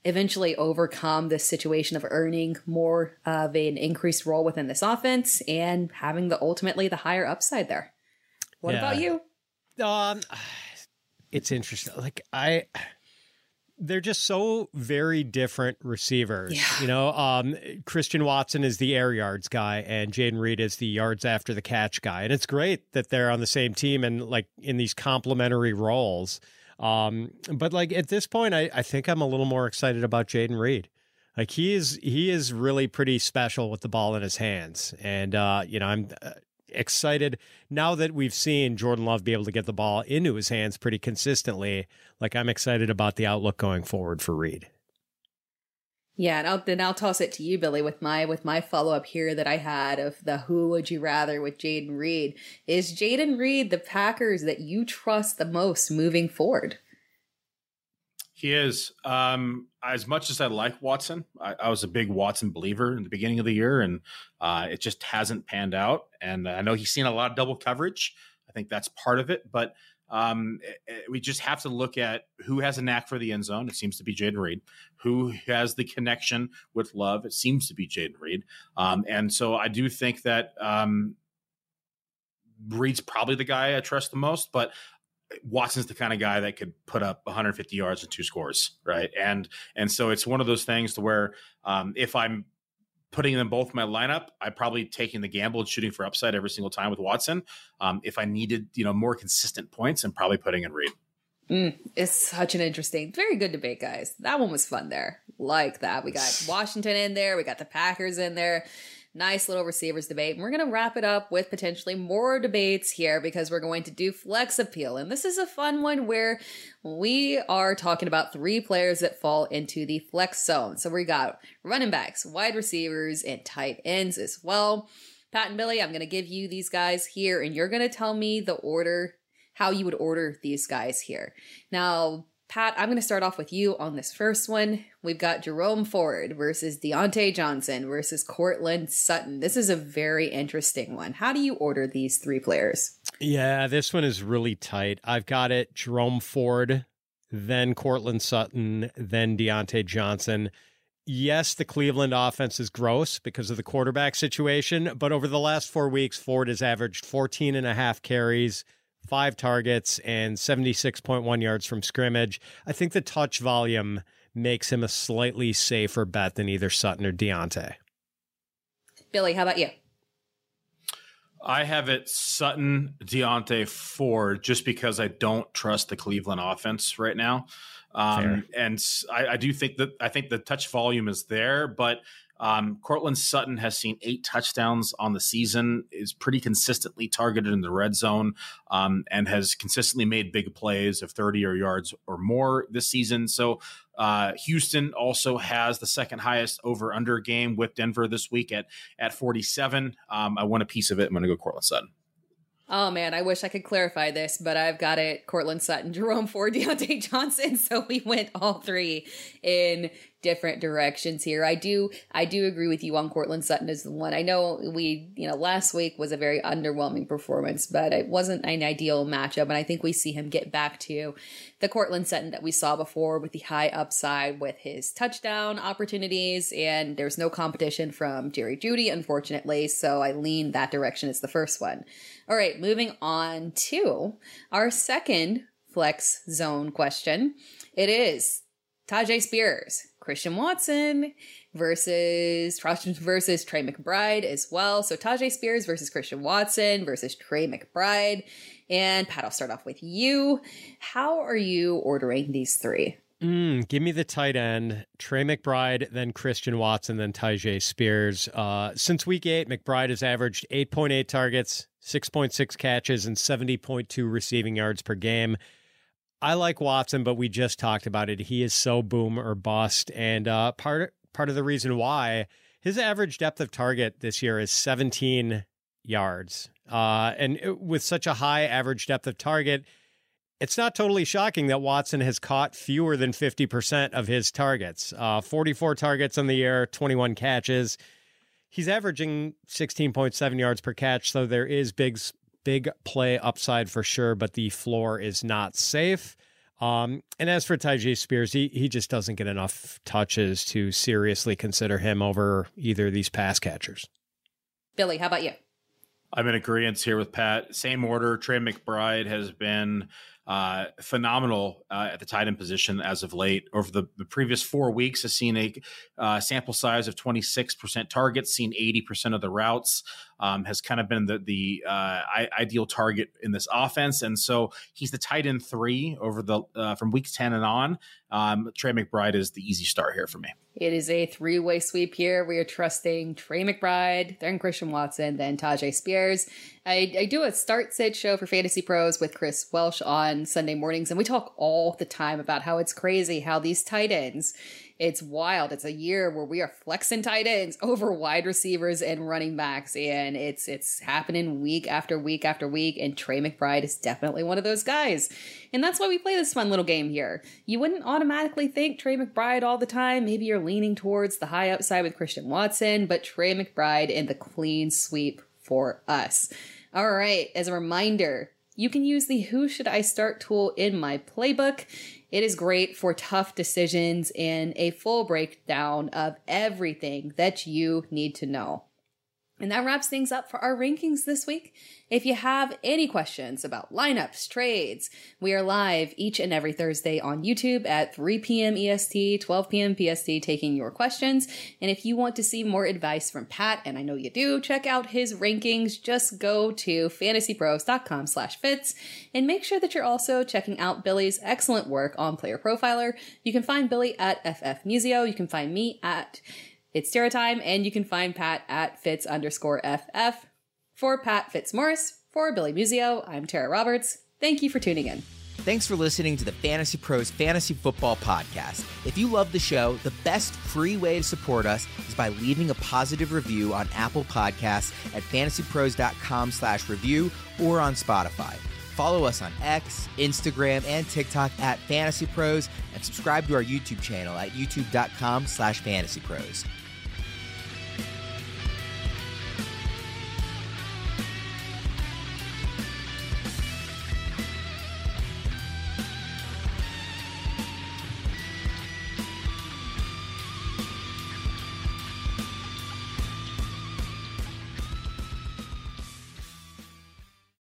eventually overcome this situation of earning more of an increased role within this offense and having the ultimately the higher upside there. What Yeah. about you? Um, (sighs) it's interesting. Like I, (sighs) they're just so very different receivers. Yeah. You know, um, Christian Watson is the air yards guy, and Jayden Reed is the yards after the catch guy. And it's great that they're on the same team and like in these complementary roles. Um, but like at this point, I, I think I'm a little more excited about Jayden Reed. Like he is, he is really pretty special with the ball in his hands, and uh, you know, I'm uh, excited now that we've seen Jordan Love be able to get the ball into his hands pretty consistently. Like I'm excited about the outlook going forward for Reed. Yeah, and I'll, then I'll toss it to you, Billy, with my with my follow up here that I had of the who would you rather with Jayden Reed. Is Jayden Reed the Packers that you trust the most moving forward? He is. Um, as much as I like Watson, I, I was a big Watson believer in the beginning of the year, and uh, it just hasn't panned out. And I know he's seen a lot of double coverage. I think that's part of it, but um, eh, eh, we just have to look at who has a knack for the end zone. It seems to be Jayden Reed. Who has the connection with Love? It seems to be Jayden Reed. Um, and so I do think that um, Reed's probably the guy I trust the most, but Watson's the kind of guy that could put up 150 yards and two scores, right? And and so it's one of those things to where um, if I'm putting them both in my lineup, I'm probably taking the gamble and shooting for upside every single time with Watson. Um, if I needed, you know, more consistent points, I'm probably putting in Reed. Mm, it's such an interesting, very good debate, guys. That one was fun there. Like that. We got Washington in there, we got the Packers in there. Nice little receivers debate. And we're going to wrap it up with potentially more debates here because we're going to do flex appeal. And this is a fun one where we are talking about three players that fall into the flex zone. So we got running backs, wide receivers, and tight ends as well. Pat and Billy, I'm going to give you these guys here, and you're going to tell me the order, how you would order these guys here. Now, Pat, I'm going to start off with you on this first one. We've got Jerome Ford versus Diontae Johnson versus Courtland Sutton. This is a very interesting one. How do you order these three players? Yeah, this one is really tight. I've got it Jerome Ford, then Courtland Sutton, then Diontae Johnson. Yes, the Cleveland offense is gross because of the quarterback situation, but over the last four weeks, Ford has averaged 14 and a half carries, five targets, and 76.1 yards from scrimmage. I think the touch volume makes him a slightly safer bet than either Sutton or Diontae. Billy, how about you? I have it Sutton, Diontae, Ford, just because I don't trust the Cleveland offense right now. Um, and I do think that I think the touch volume is there, but um, Courtland Sutton has seen eight touchdowns on the season, is pretty consistently targeted in the red zone, um, and has consistently made big plays of 30 or yards or more this season. So uh, Houston also has the second highest over under game with Denver this week at at 47. Um, I want a piece of it. I'm going to go Courtland Sutton. Oh man, I wish I could clarify this, but I've got it Courtland Sutton, Jerome Ford, (laughs) Diontae Johnson. So we went all three in different directions here. I do I do agree with you on Courtland Sutton as the one. I know we, you know, last week was a very underwhelming performance, but it wasn't an ideal matchup. And I think we see him get back to the Courtland Sutton that we saw before with the high upside with his touchdown opportunities. And there's no competition from Jerry Jeudy, unfortunately. So I lean that direction as the first one. All right, moving on to our second flex zone question. It is Tyjae Spears, Christian Watson versus versus Trey McBride as well. So Tyjae Spears versus Christian Watson versus Trey McBride. And Pat, I'll start off with you. How are you ordering these three? Mm, give me the tight end, Trey McBride, then Christian Watson, then Tyjae Spears. Uh, since week eight, McBride has averaged 8.8 targets, 6.6 catches, and 70.2 receiving yards per game. I like Watson, but we just talked about it. He is so boom or bust, and uh, part part of the reason why his average depth of target this year is 17 yards, uh, and it, with such a high average depth of target, it's not totally shocking that Watson has caught fewer than 50% of his targets. Uh, 44 targets on the year, 21 catches. He's averaging 16.7 yards per catch, so there is big big play upside for sure, but the floor is not safe. Um, and as for Tyjae Spears, he he just doesn't get enough touches to seriously consider him over either of these pass catchers. Billy, how about you? I'm in agreement here with Pat. Same order. Trey McBride has been uh, phenomenal uh, at the tight end position as of late. Over the, the previous four weeks, has seen a uh, sample size of 26% targets, seen 80% of the routes, um, has kind of been the the uh, ideal target in this offense, and so he's the tight end three over the uh, from week 10 and on. Um, Trey McBride is the easy start here for me. It is a three way sweep here. We are trusting Trey McBride, then Christian Watson, then Tyjae Spears. I, I do a start sit show for Fantasy Pros with Chris Welch on Sunday mornings, and we talk all the time about how it's crazy how these tight ends it's wild. It's a year where we are flexing tight ends over wide receivers and running backs, and it's it's happening week after week after week. And Trey McBride is definitely one of those guys, and that's why we play this fun little game here. You wouldn't automatically think Trey McBride all the time. Maybe you're leaning towards the high upside with Christian Watson, but Trey McBride in the clean sweep for us. All right, as a reminder, you can use the Who Should I Start tool in my playbook. It is great for tough decisions and a full breakdown of everything that you need to know. And that wraps things up for our rankings this week. If you have any questions about lineups, trades, we are live each and every Thursday on YouTube at 3 p.m. EST, 12 p.m. PST, taking your questions. And if you want to see more advice from Pat, and I know you do, check out his rankings. Just go to fantasypros.com slash fits and make sure that you're also checking out Billy's excellent work on Player Profiler. You can find Billy at FF Muzio. You can find me at it's Tara time, and you can find Pat at Fitz underscore FF. For Pat Fitzmaurice, for Billy Muzio, I'm Tera Roberts. Thank you for tuning in. Thanks for listening to the Fantasy Pros Fantasy Football Podcast. If you love the show, the best free way to support us is by leaving a positive review on Apple Podcasts at fantasypros.com slash review or on Spotify. Follow us on X, Instagram, and TikTok at Fantasy Pros, and subscribe to our YouTube channel at youtube.com slash fantasypros.